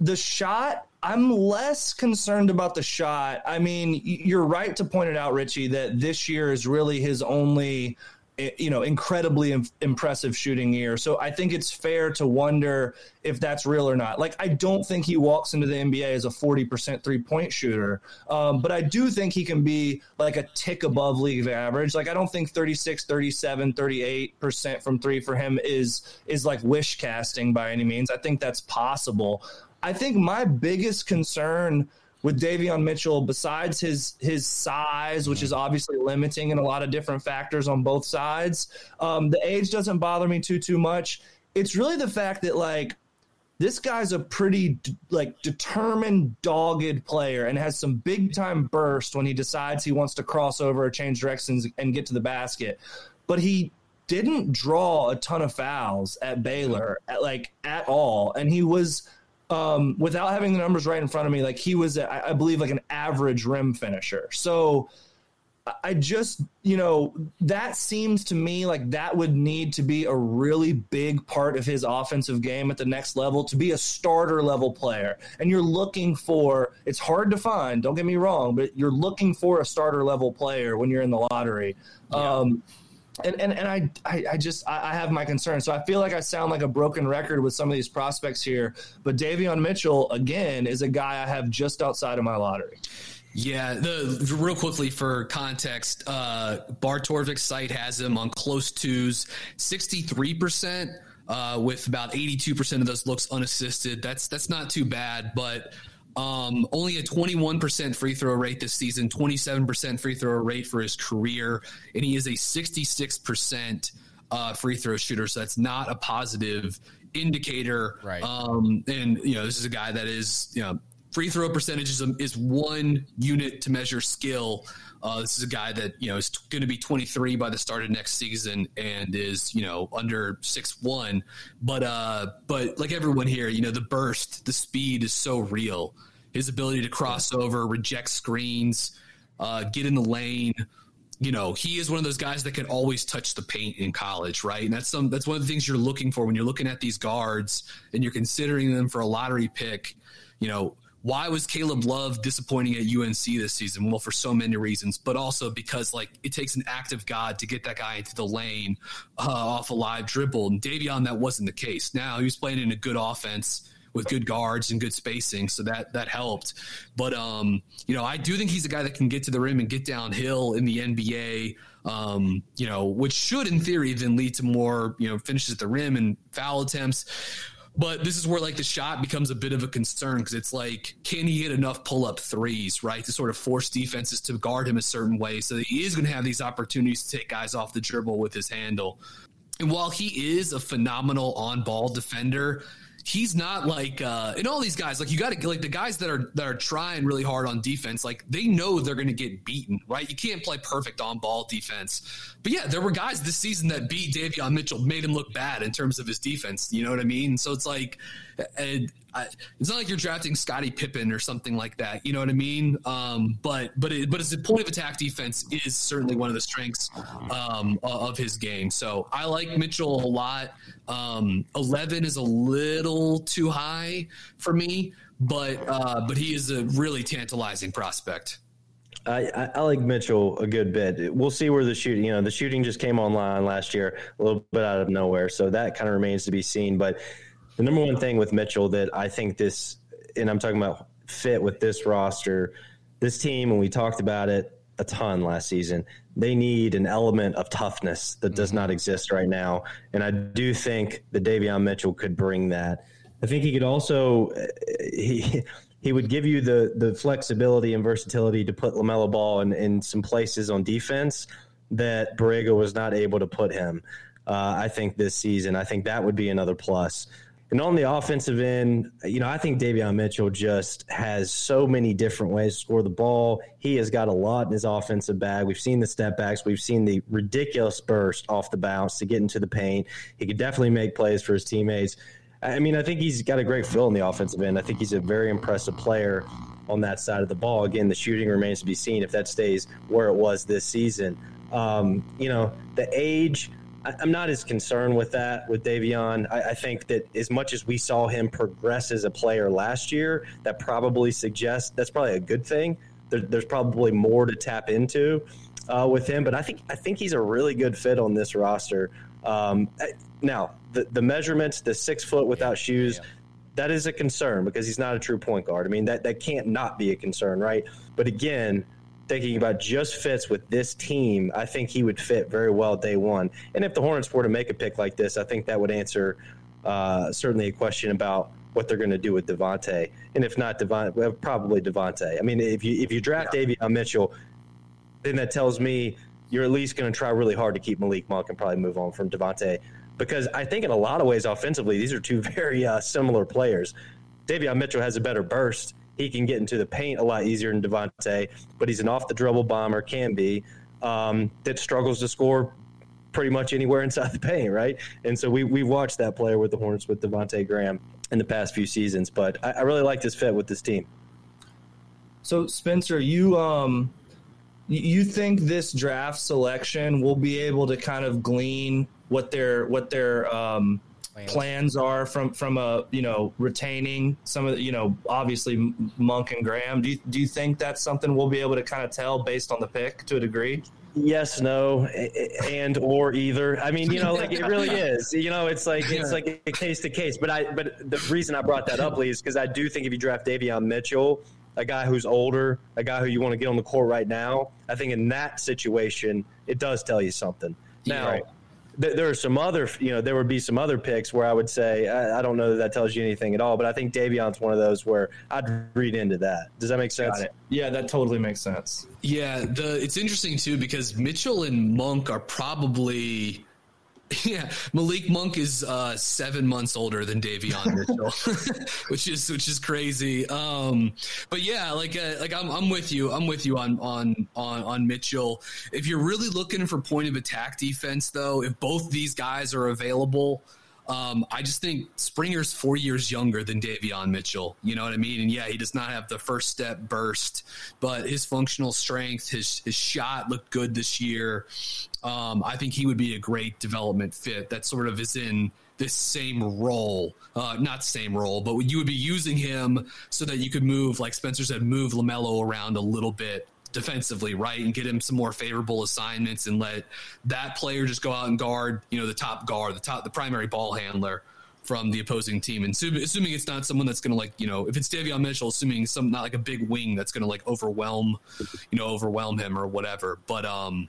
the shot, I'm less concerned about the shot. I mean, you're right to point it out, Richie, that this year is really his only, you know, incredibly im- impressive shooting year. So I think it's fair to wonder if that's real or not. Like, I don't think he walks into the NBA as a 40% three point shooter, um, but I do think he can be like a tick above league average. Like, I don't think 36, 37, 38% from three for him is is like wish casting by any means. I think that's possible. I think my biggest concern with Davion Mitchell, besides his his size, which is obviously limiting in a lot of different factors on both sides, um, the age doesn't bother me too too much. It's really the fact that like this guy's a pretty d- like determined, dogged player and has some big time burst when he decides he wants to cross over or change directions and get to the basket. But he didn't draw a ton of fouls at Baylor, at, like at all, and he was um, without having the numbers right in front of me, like he was, I, I believe, like an average rim finisher. So I- I just, you know, that seems to me like that would need to be a really big part of his offensive game at the next level to be a starter level player. And you're looking for, it's hard to find, don't get me wrong, but you're looking for a starter level player when you're in the lottery. Um, and, and, and I, I, I just I, I have my concerns. So I feel like I sound like a broken record with some of these prospects here. But Davion Mitchell, again, is a guy I have just outside of my lottery. Yeah, the real quickly for context, uh, Bart Torvik's site has him on close twos, sixty three percent, uh, with about eighty two percent of those looks unassisted. That's that's not too bad, but um, only a twenty one percent free throw rate this season, twenty seven percent free throw rate for his career, and he is a sixty six percent uh, free throw shooter. So that's not a positive indicator. Right. Um, and you know, this is a guy that is you know free throw percentage is, is one unit to measure skill. Uh, this is a guy that you know is going to be 23 by the start of next season and is you know under six one. But uh, but like everyone here, you know the burst, the speed is so real. His ability to cross over, reject screens, uh, get in the lane. You know, he is one of those guys that can always touch the paint in college, right? And that's some that's one of the things you're looking for when you're looking at these guards and you're considering them for a lottery pick. You know, why was Caleb Love disappointing at UNC this season? Well, for so many reasons, but also because like it takes an act of god to get that guy into the lane uh, off a live dribble. And Davion, that wasn't the case. Now he was playing in a good offense with good guards and good spacing, so that that helped. But um, you know, I do think he's a guy that can get to the rim and get downhill in the NBA. Um, you know, which should, in theory, then lead to more you know finishes at the rim and foul attempts. But this is where like the shot becomes a bit of a concern because it's like, can he hit enough pull up threes, right, to sort of force defenses to guard him a certain way so that he is going to have these opportunities to take guys off the dribble with his handle. And while he is a phenomenal on ball defender, he's not like uh and all these guys like you got to like the guys that are that are trying really hard on defense like they know they're going to get beaten right? You can't play perfect on ball defense. But yeah there were guys this season that beat Davion Mitchell made him look bad in terms of his defense you know what I mean? So it's like and I, it's not like you're drafting Scottie Pippen or something like that you know what I mean um but but it, but his point of attack defense is certainly one of the strengths um of his game so I like Mitchell a lot um 11 is a little too high for me but uh but he is a really tantalizing prospect I, I, I like Mitchell a good bit. We'll see where the shooting, you know, the shooting just came online last year, a little bit out of nowhere. So that kind of remains to be seen. But the number one thing with Mitchell that I think this, and I'm talking about fit with this roster, this team, and we talked about it a ton last season, they need an element of toughness that does not exist right now. And I do think that Davion Mitchell could bring that. I think he could also, he, he would give you the the flexibility and versatility to put LaMelo Ball in, in some places on defense that Borrego was not able to put him. Uh, I think this season, I think that would be another plus. And on the offensive end, you know, I think Davion Mitchell just has so many different ways to score the ball. He has got a lot in his offensive bag. We've seen the step backs. We've seen the ridiculous burst off the bounce to get into the paint. He could definitely make plays for his teammates. I mean, I think he's got a great feel in the offensive end. I think he's a very impressive player on that side of the ball. Again, the shooting remains to be seen if that stays where it was this season. Um, you know, the age – I'm not as concerned with that with Davion. I, I, think that as much as we saw him progress as a player last year, that probably suggests that's probably a good thing. There, there's probably more to tap into uh, with him, but I think I think he's a really good fit on this roster. Um, now, the the measurements, the six foot without yeah, shoes. Yeah. That is a concern because he's not a true point guard. I mean, that, that can't not be a concern, right? But again, thinking about just fits with this team, I think he would fit very well day one. And if the Hornets were to make a pick like this, I think that would answer uh, certainly a question about what they're going to do with Devonte. And if not Devonte, well, probably Devonte. I mean, if you if you draft yeah. Davion Mitchell, then that tells me you're at least going to try really hard to keep Malik Monk and probably move on from Devonte. Because I think in a lot of ways, offensively, these are two *laughs* very uh, similar players. Davion Mitchell has a better burst he can get into the paint a lot easier than Devonte, but he's an off the dribble bomber, can be, um, that struggles to score pretty much anywhere *laughs* inside the paint, right? And so we, we've watched that player with the Hornets with Devonte Graham in the past few seasons, but I, I really like this fit with this team. So Spencer, you um you think this draft selection will be able to kind of glean what their what their um plans. plans are from from a you know retaining some of the, you know obviously Monk and Graham. Do you, do you think that's something we'll be able to kind of tell based on the pick to a degree? Yes, no, and or either. I mean, you know, like it really *laughs* is. You know, it's like it's like a case to case. But I, but the reason I brought that up, Lee, is because I do think if you draft Davion Mitchell, a guy who's older, a guy who you want to get on the court right now, I think in that situation, it does tell you something. Now, right there are some other, you know, there would be some other picks where I would say I, I, don't know that that tells you anything at all, but I think Davion's one of those where I'd read into that. Does that make sense? Yeah, that totally makes sense. Yeah, the it's interesting too because Mitchell and Monk are probably *laughs* Yeah, Malik Monk is uh, seven months older than Davion Mitchell, *laughs* which is which is crazy. Um, but yeah, like uh, like I'm I'm with you. I'm with you on on on on Mitchell. If you're really looking for point of attack defense, though, if both these guys are available. Um, I just think Springer's four years younger than Davion Mitchell. You know what I mean? And yeah, he does not have the first step burst, but his functional strength, his his shot looked good this year. Um, I think he would be a great development fit. That sort of is in this same role, uh, not same role, but you would be using him so that you could move, like Spencer said, move LaMelo around a little bit defensively, right, and get him some more favorable assignments and let that player just go out and guard, you know, the top guard, the top, the primary ball handler from the opposing team. And assuming it's not someone that's going to like, you know, if it's Davion Mitchell, assuming some not like a big wing that's going to like overwhelm, you know, overwhelm him or whatever. But um,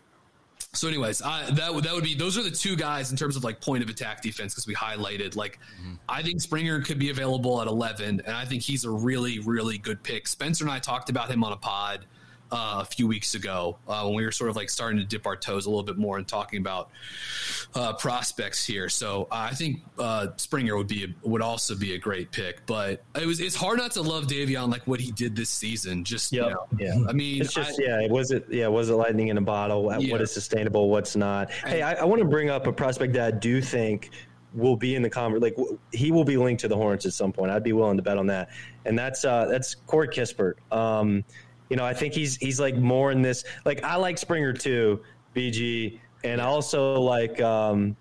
so, anyways, I, that would that would be those are the two guys in terms of like point of attack defense because we highlighted like mm-hmm. I think Springer could be available at eleven, and I think he's a really really good pick. Spencer and I talked about him on a pod uh, a few weeks ago uh, when we were sort of like starting to dip our toes a little bit more and talking about uh, prospects here. So uh, I think uh, Springer would be a, would also be a great pick, but it was it's hard not to love Davion like what he did this season. Just yep. you know, yeah, I mean, it's just I, yeah, it was it yeah, was it lightning in a bottle? Yeah. What is sustainable? What's not? Hey, I, I want to bring up a prospect that I do think will be in the convert. Like he will be linked to the Hornets at some point. I'd be willing to bet on that. And that's uh, that's Corey Kispert. Um, you know, I think he's he's like more in this. Like I like Springer too, BG, and also like. Um,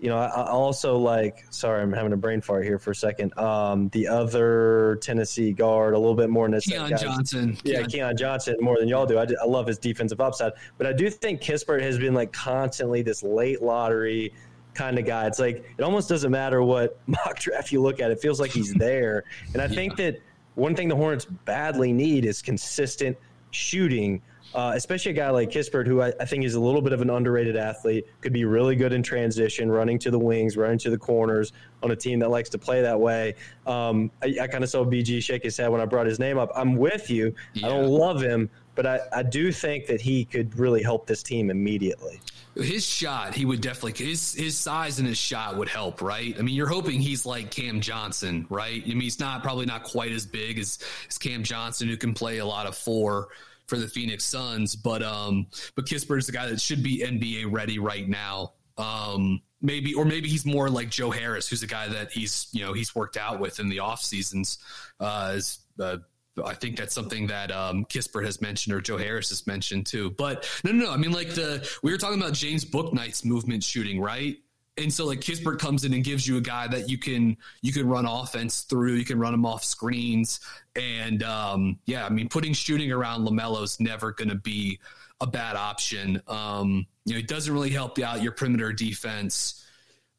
you know, I, I also like. Sorry, I'm having a brain fart here for a second. Um, the other Tennessee guard, a little bit more in this. Keon Johnson. Yeah, Keon. Keon Johnson more than y'all do. I, I love his defensive upside, but I do think Kispert has been like constantly this late lottery kind of guy. It's like it almost doesn't matter what *laughs* mock draft you look at; it feels like he's *laughs* there. And I yeah. think that one thing the Hornets badly need is consistent shooting, uh, especially a guy like Kispert, who I, I, think is a little bit of an underrated athlete, could be really good in transition, running to the wings, running to the corners on a team that likes to play that way. Um, I, I kind of saw BG shake his head when I brought his name up. I'm with you. Yeah. I don't love him, but I, I do think that he could really help this team immediately. His shot, he would definitely his his size and his shot would help, right? I mean, you're hoping he's like Cam Johnson, right? I mean, he's not probably not quite as big as, as Cam Johnson, who can play a lot of four for the Phoenix Suns, but um, but Kispert is the guy that should be NBA ready right now. Um, maybe or maybe he's more like Joe Harris, who's a guy that he's you know he's worked out with in the off seasons. Uh, as, uh, I think that's something that um, Kispert has mentioned or Joe Harris has mentioned too. But no, no, no. I mean, like the we were talking about James Bouknight's movement shooting, right? And so like Kispert comes in and gives you a guy that you can you can run offense through, you can run him off screens, and um, yeah, I mean putting shooting around LaMelo's never going to be a bad option. Um, you know, it doesn't really help out your perimeter defense.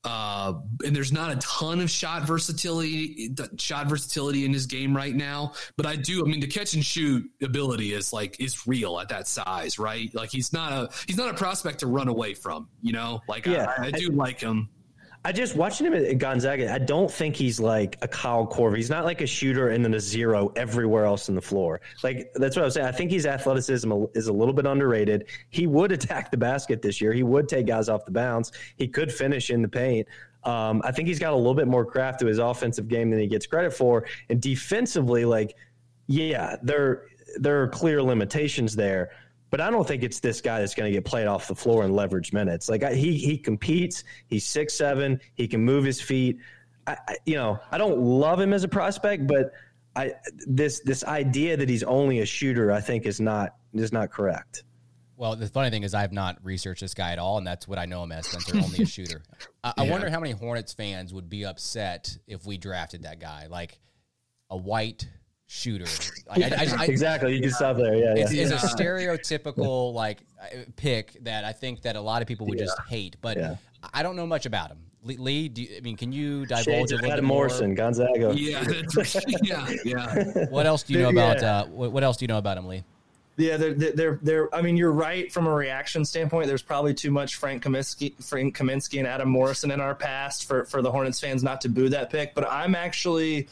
Uh, and there's not a ton of shot versatility, shot versatility in his game right now. But I do, I mean, the catch and shoot ability is like is real at that size, right? Like he's not a he's not a prospect to run away from. You know, like yeah, I, I do I, like him. I just watching him at Gonzaga. I don't think he's like a Kyle Korver. He's not like a shooter and then a zero everywhere else in the floor. Like that's what I was saying. I think his athleticism is a little bit underrated. He would *laughs* attack the basket this year. He would take guys off the bounce. He could finish in the paint. Um, I think he's got a little bit more craft to his offensive game than he gets credit for. And defensively, like, yeah, there there are clear limitations there but I don't think it's this guy that's going to get played off the floor and leverage minutes. Like I, he he competes. He's six seven. He can move his feet. I, I, you know I don't love him as a prospect, but I this this idea that he's only a shooter I think is not is not correct. Well, the funny thing is, I have not researched this guy at all, and that's what I know him as. Spencer, only a *laughs* shooter. I, yeah. I wonder how many Hornets fans would be upset if we drafted that guy, like a white shooter. *laughs* Like, I, I, exactly. You can stop there. Yeah, it's, yeah. it's a *laughs* stereotypical like pick that I think that a lot of people would yeah. just hate. But yeah. I don't know much about him. Lee, do you, I mean, can you divulge Shades a little Adam Morrison, Gonzaga. Yeah, *laughs* yeah, yeah. What else do you know about? Uh, what else do you know about him, Lee? Yeah, they're, they're, they're, I mean, you're right from a reaction standpoint. There's probably too much Frank Kaminsky, Frank Kaminsky and Adam Morrison in our past for, for the Hornets fans not to boo that pick. But I'm actually,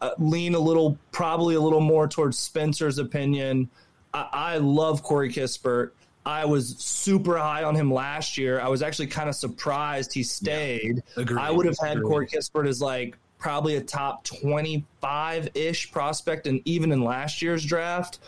uh, lean a little, probably a little more towards Spencer's opinion. I, I love Corey Kispert. I was super high on him last year. I was actually kind of surprised he stayed. Yeah, I would have had Corey Kispert as like probably a top 25 ish prospect, and even in last year's draft.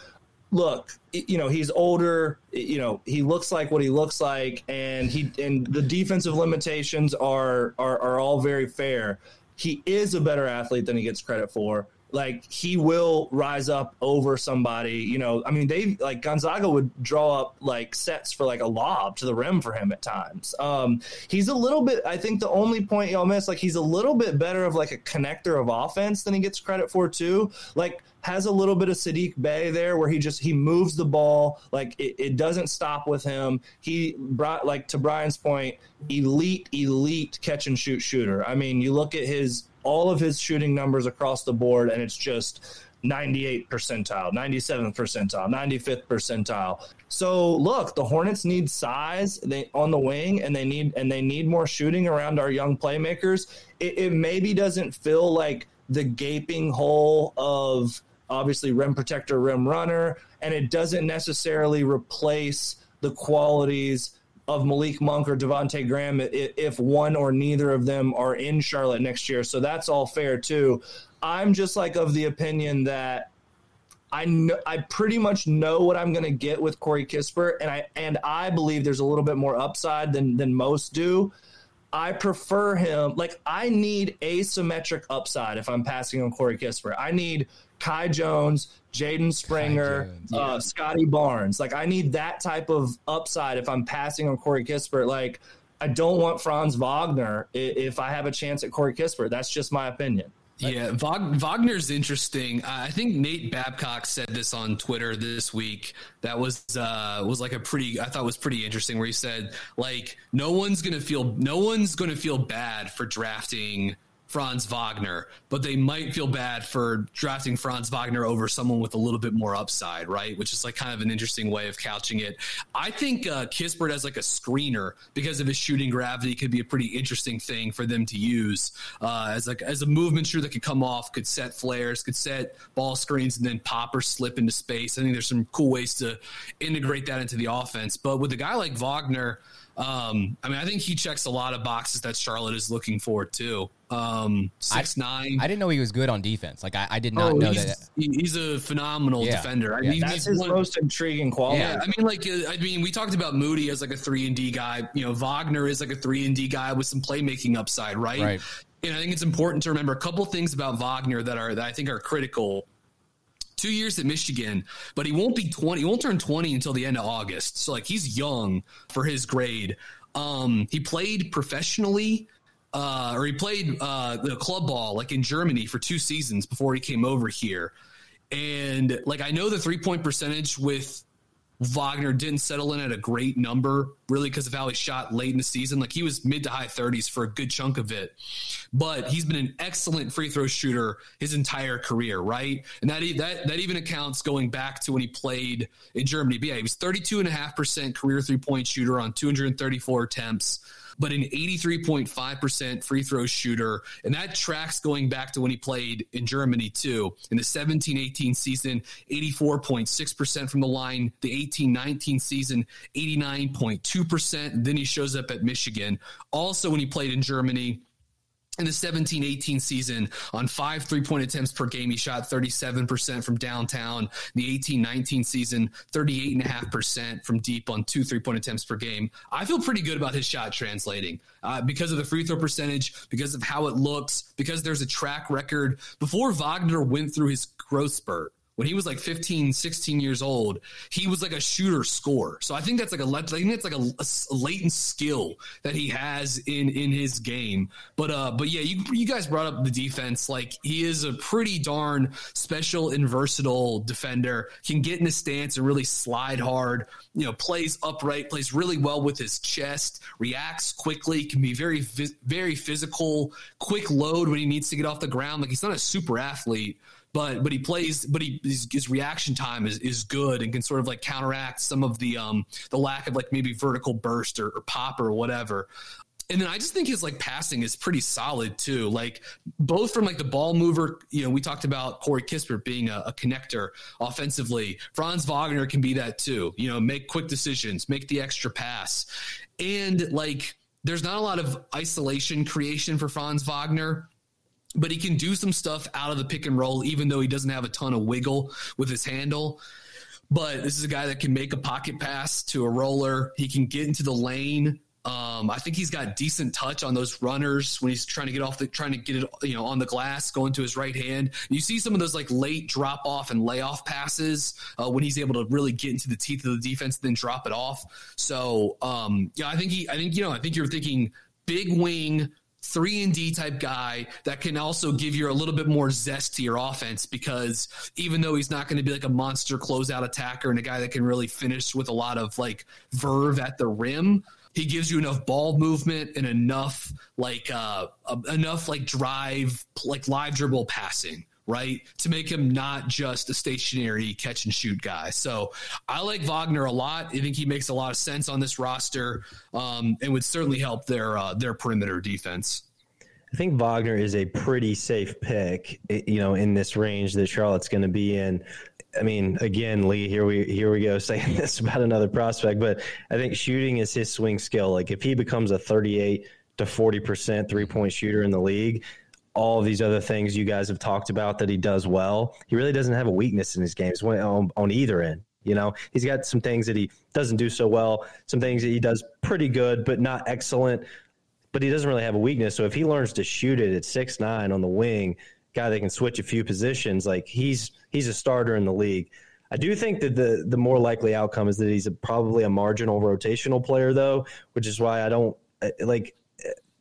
Look, you know he's older. You know he looks like what he looks like, and he and the defensive limitations are are, are all very fair he is a better athlete than he gets credit for. Like he will rise up over somebody. You know, I mean, they like Gonzaga would draw up like sets for like a lob to the rim for him at times. Um, he's a little bit. I think the only point y'all miss, like he's a little bit better of like a connector of offense than he gets credit for too. Like has a little bit of Saddiq Bey there where he just he moves the ball like it, it, doesn't stop with him. He brought like to Brian's point, elite, elite catch and shoot shooter. I mean, you look at his all of his shooting numbers across the board, and it's just 98 percentile, 97th percentile, 95th percentile. So look, the Hornets need size they on the wing, and they need and they need more shooting around our young playmakers. It, it maybe doesn't feel like the gaping hole of obviously rim protector, rim runner, and it doesn't necessarily replace the qualities of Malik Monk or Devonte Graham if one or neither of them are in Charlotte next year. So that's all fair too. I'm just like of the opinion that I know, I pretty much know what I'm going to get with Corey Kispert, and I and I believe there's a little bit more upside than than most do. I prefer him. Like I need asymmetric upside if I'm passing on Corey Kispert. I need Kai Jones, Jaden Springer, Jones, yeah. uh, Scottie Barnes. Like I need that type of upside if I'm passing on Corey Kispert. Like I don't want Franz Wagner if I have a chance at Corey Kispert. That's just my opinion. Yeah, Wagner's interesting. I think Nate Babcock said this on Twitter this week. That was uh, was like a pretty. I thought was pretty interesting. Where he said like, no one's gonna feel no one's gonna feel bad for drafting Franz Wagner, but they might feel bad for drafting Franz Wagner over someone with a little bit more upside, right? Which is like kind of an interesting way of couching it. I think uh, Kispert as like a screener because of his shooting gravity could be a pretty interesting thing for them to use uh, as like as a movement shooter that could come off, could set flares, could set ball screens, and then pop or slip into space. I think there's some cool ways to integrate that into the offense. But with a guy like Wagner. Um, I mean, I think he checks a lot of boxes that Charlotte is looking for too. Um, six I, nine. I didn't know he was good on defense. Like I, I did not oh, know he's, that. He's a phenomenal Yeah. defender. I Yeah. mean, That's his one- most intriguing quality. yeah, I mean, like, uh, I mean, we talked about Moody as like a three and D guy. You know, Wagner is like a three and D guy with some playmaking upside, right? Right. And I think it's important to remember a couple things about Wagner that are that I think are critical. Two years at Michigan, but he won't be twenty. He won't turn twenty until the end of August. So like he's young for his grade. Um, he played professionally uh, or he played uh, the club ball like in Germany for two seasons before he came over here. And like I know the three point percentage with Wagner didn't settle in at a great number, really because of how he shot late in the season. Like he was mid to high 30s for a good chunk of it, but he's been an excellent free throw shooter his entire career, right? And that that that even accounts going back to when he played in Germany. But yeah, he was 32.5% career three point shooter on 234 attempts but an 83.5% free throw shooter. And that tracks going back to when he played in Germany, too. In the 17 18 season, 84.6% from the line. The 18 19 season, 89.2%. Then he shows up at Michigan. Also, when he played in Germany, in the 17 18 season, on five three point attempts per game, he shot 37% from downtown. The 18 19 season, 38.5% from deep on two three point attempts per game. I feel pretty good about his shot translating uh, because of the free throw percentage, because of how it looks, because there's a track record. Before Wagner went through his growth spurt, when he was like 15, 16 years old, he was like a shooter scorer. So I think that's like a I think that's like a, a latent skill that he has in in his game. But uh, but yeah, you you guys brought up the defense. Like he is a pretty darn special and versatile defender. Can get in his stance and really slide hard. You know, plays upright, plays really well with his chest, reacts quickly, can be very very physical, quick load when he needs to get off the ground. Like he's not a super athlete but but he plays but he his, his reaction time is, is good and can sort of like counteract some of the um the lack of like maybe vertical burst or, or pop or whatever and then I just think his like passing is pretty solid too. Like both from like the ball mover, you know, we talked about Corey Kispert being a, a connector offensively. Franz Wagner can be that too. You know, make quick decisions, make the extra pass, and like there's not a lot of isolation creation for Franz Wagner but he can do some stuff out of the pick and roll, even though he doesn't have a ton of wiggle with his handle. But this is a guy that can make a pocket pass to a roller. He can get into the lane. Um, I think he's got decent touch on those runners when he's trying to get off the trying to get it, you know, on the glass, going to his right hand. You see some of those like late drop off and layoff passes uh, when he's able to really get into the teeth of the defense, then drop it off. So, um, yeah, I think he, I think you know, I think you're thinking big wing, three and D type guy that can also give you a little bit more zest to your offense because even though he's not going to be like a monster closeout attacker and a guy that can really finish with a lot of like verve at the rim, he gives you enough ball movement and enough like uh, uh enough like drive like live dribble passing right? To make him not just a stationary catch and shoot guy. So I like Wagner a lot. I think he makes a lot of sense on this roster um, and would certainly help their uh, their perimeter defense. I think Wagner is a pretty safe pick, you know, in this range that Charlotte's going to be in. I mean, again, Lee, here we here we go *laughs* saying this about another prospect, but I think shooting is his swing skill. Like if he becomes a 38 to 40% three-point shooter in the league, all these other things you guys have talked about that he does well, he really doesn't have a weakness in his games on, on either end. You know, he's got some things that he doesn't do so well, some things that he does pretty good, but not excellent. But he doesn't really have a weakness. So if he learns to shoot it at six nine on the wing, guy that can switch a few positions, like he's he's a starter in the league. I do think that the the more likely outcome is that he's a, probably a marginal rotational player, though, which is why I don't uh, like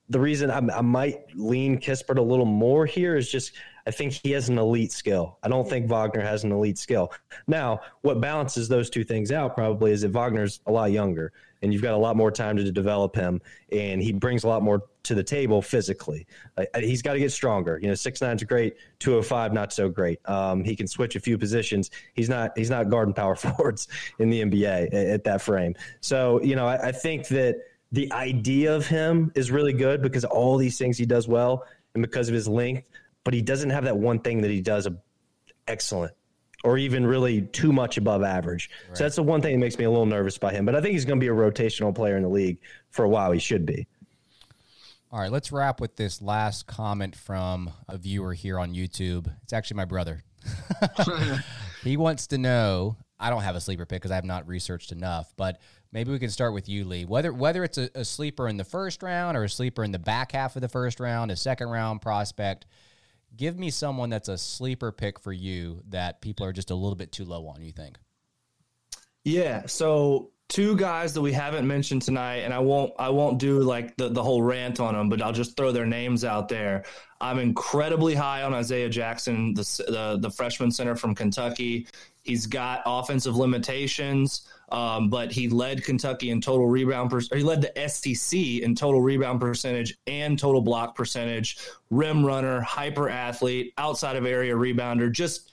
the reason I, I might lean Kispert a little more here is just I think he has an elite skill. I don't think Wagner has an elite skill. Now, what balances those two things out probably is that Wagner's a lot younger. and you've got a lot more time to develop him, and he brings a lot more to the table physically. Uh, he's got to get stronger. You know, six nine's great, two oh five not so great. Um, he can switch a few positions. He's not he's not guarding power *laughs* forwards in the NBA at, at that frame. So you know, I, I think that the idea of him is really good because all these things he does well and because of his length, but he doesn't have that one thing that he does excellent or even really too much above average. Right. So that's the one thing that makes me a little nervous by him. But I think he's going to be a rotational player in the league for a while. He should be. All right, let's wrap with this last comment from a viewer here on YouTube. It's actually my brother. *laughs* *laughs* he wants to know. I don't have a sleeper pick because I have not researched enough, but maybe we can start with you, Lee. Whether whether it's a, a sleeper in the first round or a sleeper in the back half of the first round, a second round prospect give me someone that's a sleeper pick for you that people are just a little bit too low on, you think? Yeah. So two guys that we haven't mentioned tonight, and I won't I won't do like the, the whole rant on them, but I'll just throw their names out there. I'm incredibly high on Isaiah Jackson, the the, the freshman center from Kentucky. He's got offensive limitations, um, but he led Kentucky in total rebound. Per- he led the SEC in total rebound percentage and total block percentage. Rim runner, hyper athlete, outside of area rebounder. Just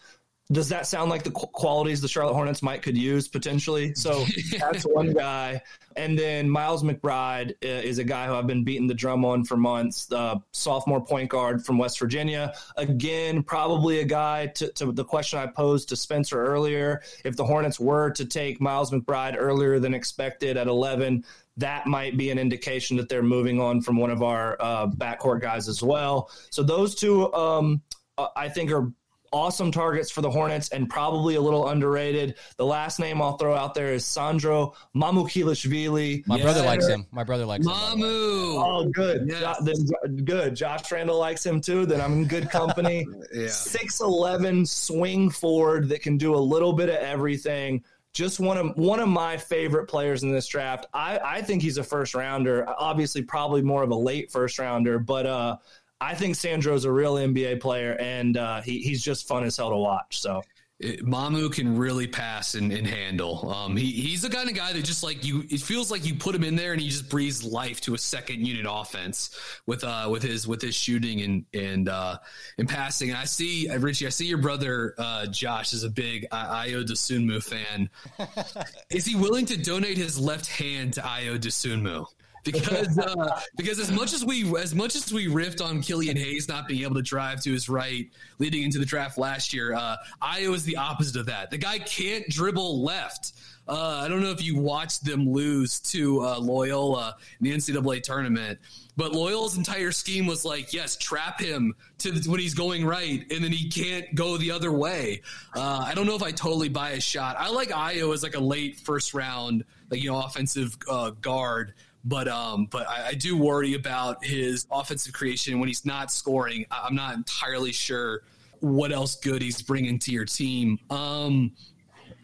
does that sound like the qualities the Charlotte Hornets might could use potentially? So *laughs* that's one guy. And then Miles McBride uh, is a guy who I've been beating the drum on for months. The sophomore point guard from West Virginia. Again, probably a guy to, to the question I posed to Spencer earlier. If the Hornets were to take Miles McBride earlier than expected at 11, that might be an indication that they're moving on from one of our uh, backcourt guys as well. So those two, um, uh, I think, are awesome targets for the Hornets and probably a little underrated. The last name I'll throw out there is Sandro Mamukelashvili. My brother likes him. My brother likes Mamu. him. Oh, good. Yes. Jo- then, good. Josh Randall likes him too. Then I'm in good company. *laughs* yeah. 6'11 swing forward that can do a little bit of everything just one of one of my favorite players in this draft. I, I think he's a first rounder. Obviously, probably more of a late first rounder, but uh, I think Sandro's a real NBA player, and uh, he, he's just fun as hell to watch. So. It, Mamu can really pass and, and handle. Um, he, he's the kind of guy that just like you, it feels like you put him in there and he just breathes life to a second unit offense with uh with his with his shooting and and uh and passing. And I see uh, Richie, I see your brother uh, Josh is a big uh, Ayo Dosunmu fan. *laughs* is he willing to donate his left hand to Ayo Dosunmu? Because uh, because as much as we as much as we riffed on Killian Hayes not being able to drive to his right leading into the draft last year, uh, Ayo is the opposite of that. The guy can't dribble left. Uh, I don't know if you watched them lose to uh, Loyola in the NCAA tournament, but Loyola's entire scheme was like, yes, trap him to the, when he's going right, and then he can't go the other way. Uh, I don't know if I totally buy a shot. I like Ayo as like a late first round, like you know, offensive uh, guard but um, but I, I, do worry about his offensive creation when he's not scoring. I'm not entirely sure what else good he's bringing to your team. Um,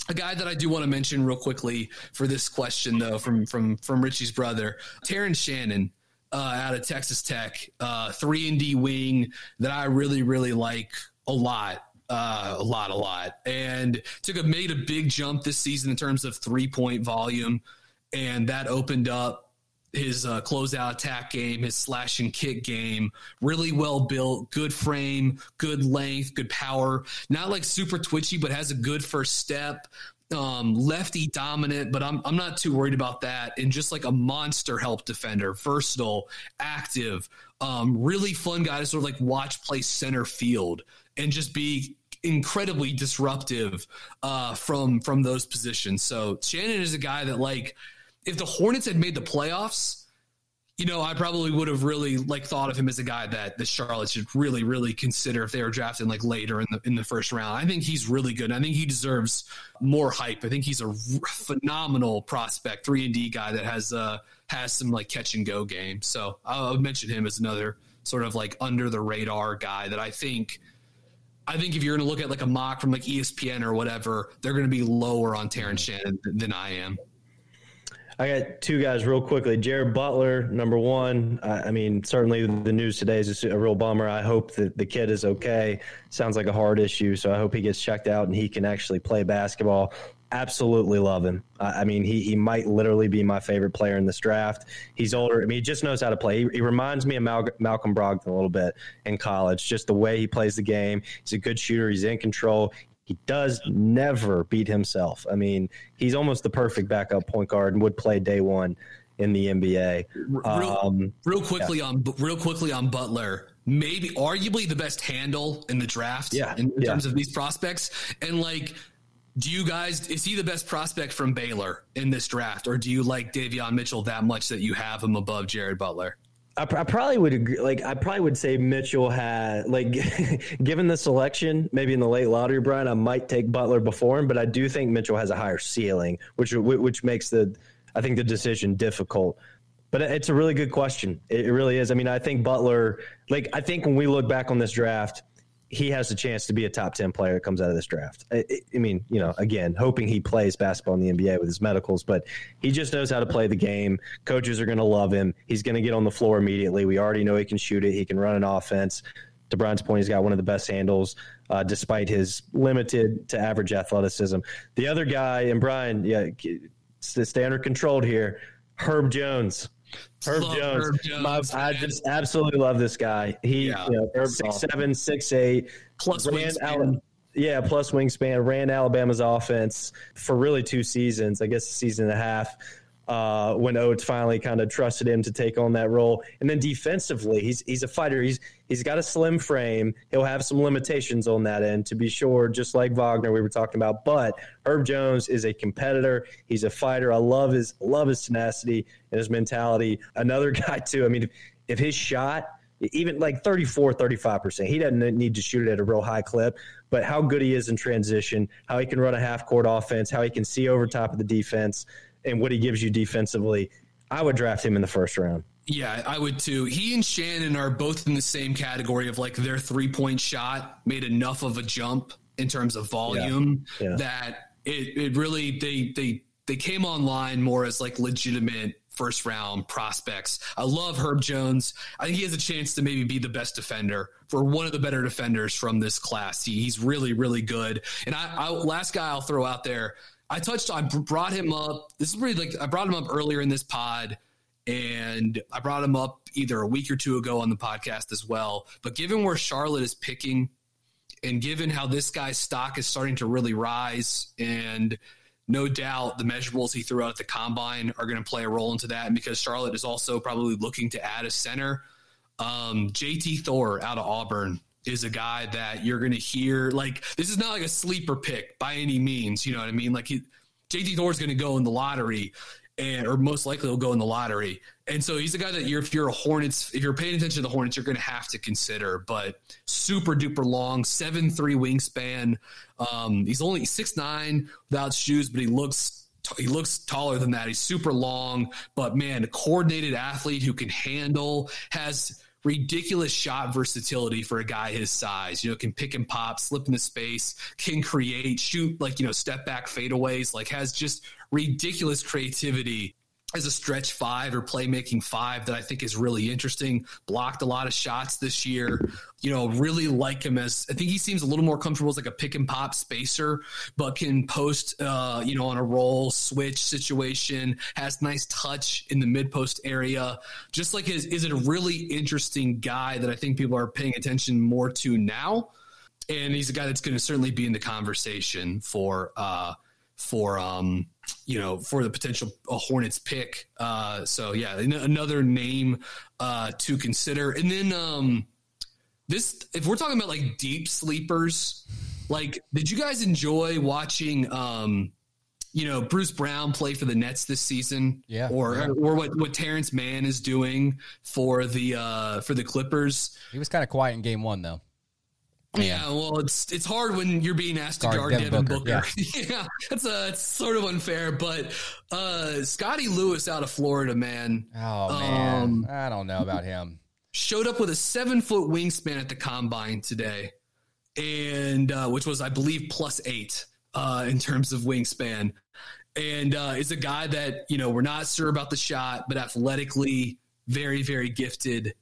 a guy that I do want to mention real quickly for this question, though, from from from Richie's brother, Terrence Shannon. Uh, out of Texas Tech, uh, three and D wing that I really, really like a lot. Uh, a lot, a lot, and took a made a big jump this season in terms of three point volume, and that opened up his uh, closeout attack game, his slash and kick game, really well built, good frame, good length, good power. Not like super twitchy, but has a good first step. Um, lefty dominant, but I'm I'm not too worried about that. And just like a monster help defender, versatile, active, um, really fun guy to sort of like watch play center field and just be incredibly disruptive uh, from from those positions. So Shannon is a guy that like if the Hornets had made the playoffs, you know, I probably would have really like thought of him as a guy that the Charlotte should really, really consider if they were drafting like later in the in the first round. I think he's really good. I think he deserves more hype. I think he's a phenomenal prospect, three and D guy that has uh has some like catch and go game. So I'll mention him as another sort of like under the radar guy that I think. I think if you're going to look at like a mock from like ESPN or whatever, they're going to be lower on Terrence Shannon than I am. I got two guys real quickly. Jared Butler, number one. I, I mean, certainly the news today is a real bummer. I hope that the kid is okay. Sounds like a hard issue, so I hope he gets checked out and he can actually play basketball. absolutely love him. I, I mean, he he might literally be my favorite player in this draft. He's older. I mean, he just knows how to play. He, he reminds me of Mal- Malcolm Brogdon a little bit in college. Just the way he plays the game. He's a good shooter. He's in control. He does never beat himself. I mean, he's almost the perfect backup point guard and would play day one in the NBA. Real, Um, real quickly on real quickly on Butler, maybe arguably the best handle in the draft. Yeah, in, in yeah. terms of these prospects, and like, do you guys is he the best prospect from Baylor in this draft, or do you like Davion Mitchell that much that you have him above Jared Butler? I, I probably would agree. Like, I probably would say Mitchell had, like, *laughs* given the selection, maybe in the late lottery, Brian, I might take Butler before him, but I do think Mitchell has a higher ceiling, which which makes the, I think the decision difficult. But it's a really good question. It, it really is. I mean, I think Butler, like, I think when we look back on this draft, he has a chance to be a top 10 player that comes out of this draft. I, I mean, you know, again, hoping he plays basketball in the NBA with his medicals, but he just knows how to play the game. Coaches are going to love him. He's going to get on the floor immediately. We already know he can shoot it, he can run an offense. To Brian's point, he's got one of the best handles, uh, despite his limited to average athleticism. The other guy, and Brian, yeah, stay under controlled here. Herb Jones. Herb Love Jones. Herb Jones, My- I just absolutely love this guy. He, Yeah. you know, Herb's six seven, six eight, Plus ran yeah, plus wingspan. Ran Alabama's offense for really two seasons. I guess a season and a half. Uh, when Oats finally kind of trusted him to take on that role, and then defensively, he's he's a fighter. He's he's got a slim frame. He'll have some limitations on that end, to be sure. Just like Wagner, we were talking about. But Herb Jones is a competitor. He's a fighter. I love his love his tenacity and his mentality. Another *laughs* guy too. I mean, if, if his shot even like 34 35% he doesn't need to shoot it at a real high clip but how good he is in transition how he can run a half court offense how he can see over top of the defense and what he gives you defensively i would draft him in the first round Yeah, I would too. He and Shannon are both in the same category of like their three point shot made enough of a jump in terms of volume Yeah. Yeah. that it, it really they they they came online more as like legitimate first round prospects. I love Herb Jones. I think he has a chance to maybe be the best defender for one of the better defenders from this class. He, he's really really good. And I, I last guy I'll throw out there. I touched. I brought him up. This is really like I brought him up earlier in this pod and I brought him up either a week or two ago on the podcast as well. But given where Charlotte is picking, and given how this guy's stock is starting to really rise, and no doubt the measurables he threw out at the combine are going to play a role into that. And because Charlotte is also probably looking to add a center, um, JT Thor out of Auburn is a guy that you're going to hear. Like, this is not like a sleeper pick by any means. You know what I mean? Like, he, JT Thor is going to go in the lottery. And, or most likely will go in the lottery. And so he's a guy that you're, if you're a Hornets, if you're paying attention to the Hornets, you're going to have to consider. But super duper long, seven three wingspan. Um, he's only six nine without shoes, but he looks he looks taller than that. He's super long, but man, a coordinated athlete who can handle has ridiculous shot versatility for a guy his size. You know, can pick and pop, slip into space, can create, shoot like, you know, step back fadeaways, like has just ridiculous creativity as a stretch five or playmaking five that I think is really interesting. Blocked a lot of shots this year. You know, really like him as I think he seems a little more comfortable as like a pick and pop spacer, but can post, uh, you know, on a roll switch situation. Has nice touch in the mid post area. Just like is it a really interesting guy that I think people are paying attention more to now. And he's a guy that's going to certainly be in the conversation for, uh, for um you know for the potential Hornets pick. Uh, so yeah, an- another name uh, to consider. And then um, this, if we're talking about like deep sleepers, like did you guys enjoy watching? Um, you know Bruce Brown play for the Nets this season, Yeah. or Yeah. or what what Terance Mann is doing for the uh, for the Clippers. He was kind of quiet in game one, though. Yeah, well, it's it's hard when you're being asked to Guard guard Devin Devin Booker, Booker. *laughs* Yeah, that's uh, it's sort of unfair, but uh, Scottie Lewis out of Florida, man, Oh man, Um, I don't know about him. showed up with a seven foot wingspan at the combine today, and uh, which was, I believe, plus eight uh, in terms of wingspan, and uh, is a guy that you know we're not sure about the shot, but athletically very very gifted,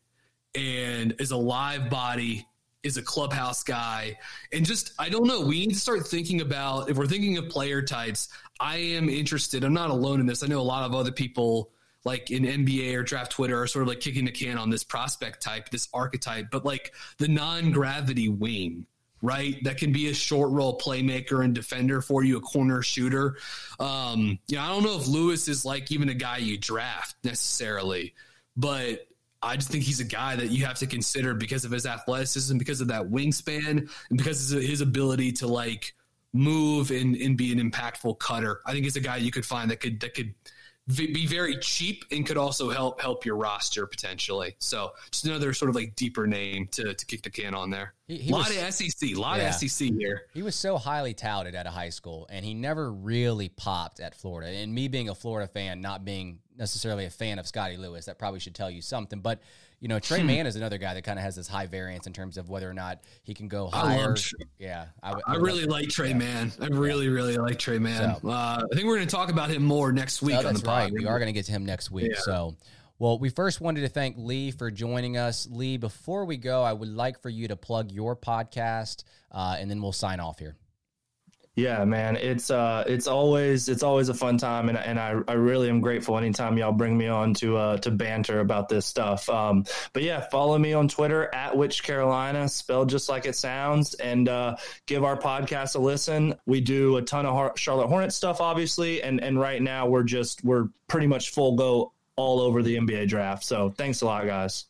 and is a live body is a clubhouse guy. And just, I don't know, we need to start thinking about if we're thinking of player types. I am interested. I'm not alone in this. I know a lot of other people like in NBA or draft Twitter are sort of like kicking the can on this prospect type, this archetype, but like the non gravity wing, right? That can be a short role playmaker and defender for you, a corner shooter. Um, you know, I don't know if Lewis is like even a guy you draft necessarily, but I just think he's a guy that you have to consider because of his athleticism, because of that wingspan, and because of his ability to like move and, and be an impactful cutter. I think he's a guy you could find that could that could be very cheap and could also help help your roster potentially. So just another sort of like deeper name to, to kick the can on there. He, a lot was, of SEC, a lot yeah. of SEC here. He was so highly touted at a high school, and he never really popped at Florida. And me being a Florida fan, not being necessarily a fan of Scottie Lewis, that probably should tell you something. But you know, Tre hmm. Mann is another guy that kind of has this high variance in terms of whether or not he can go higher. yeah, I, I really like Tre yeah. Mann. I really, really like Tre Mann. So, uh, I think we're going to talk about him more next week. Oh, that's right. We are going to get to him next week. Yeah. So. Well, we first wanted to thank Lee for joining us. Lee, before we go, I would like for you to plug your podcast, uh, and then we'll sign off here. Yeah, man, it's uh, it's always it's always a fun time, and and I, I really am grateful anytime y'all bring me on to uh to banter about this stuff. Um, but yeah, follow me on Twitter at Which Carolina, spelled just like it sounds, and uh, give our podcast a listen. We do a ton of Charlotte Hornet stuff, obviously, and and right now we're just we're pretty much full go all over the NBA draft. So thanks a lot, guys.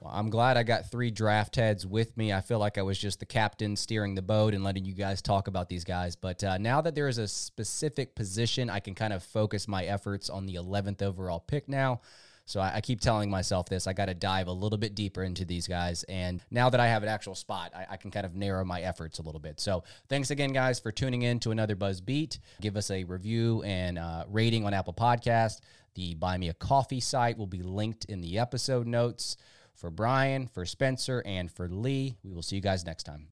Well, I'm glad I got three draft heads with me. I feel like I was just the captain steering the boat and letting you guys talk about these guys. But uh, now that there is a specific position, I can kind of focus my efforts on the 11th overall pick now. So I, I keep telling myself this I got to dive a little bit deeper into these guys. And now that I have an actual spot, I, I, can kind of narrow my efforts a little bit. So thanks again, guys, for tuning in to another Buzz Beat. Give us a review and uh, rating on Apple Podcast. The Buy Me a Coffee site will be linked in the episode notes. For Brian, for Spencer, and for Lee, we will see you guys next time.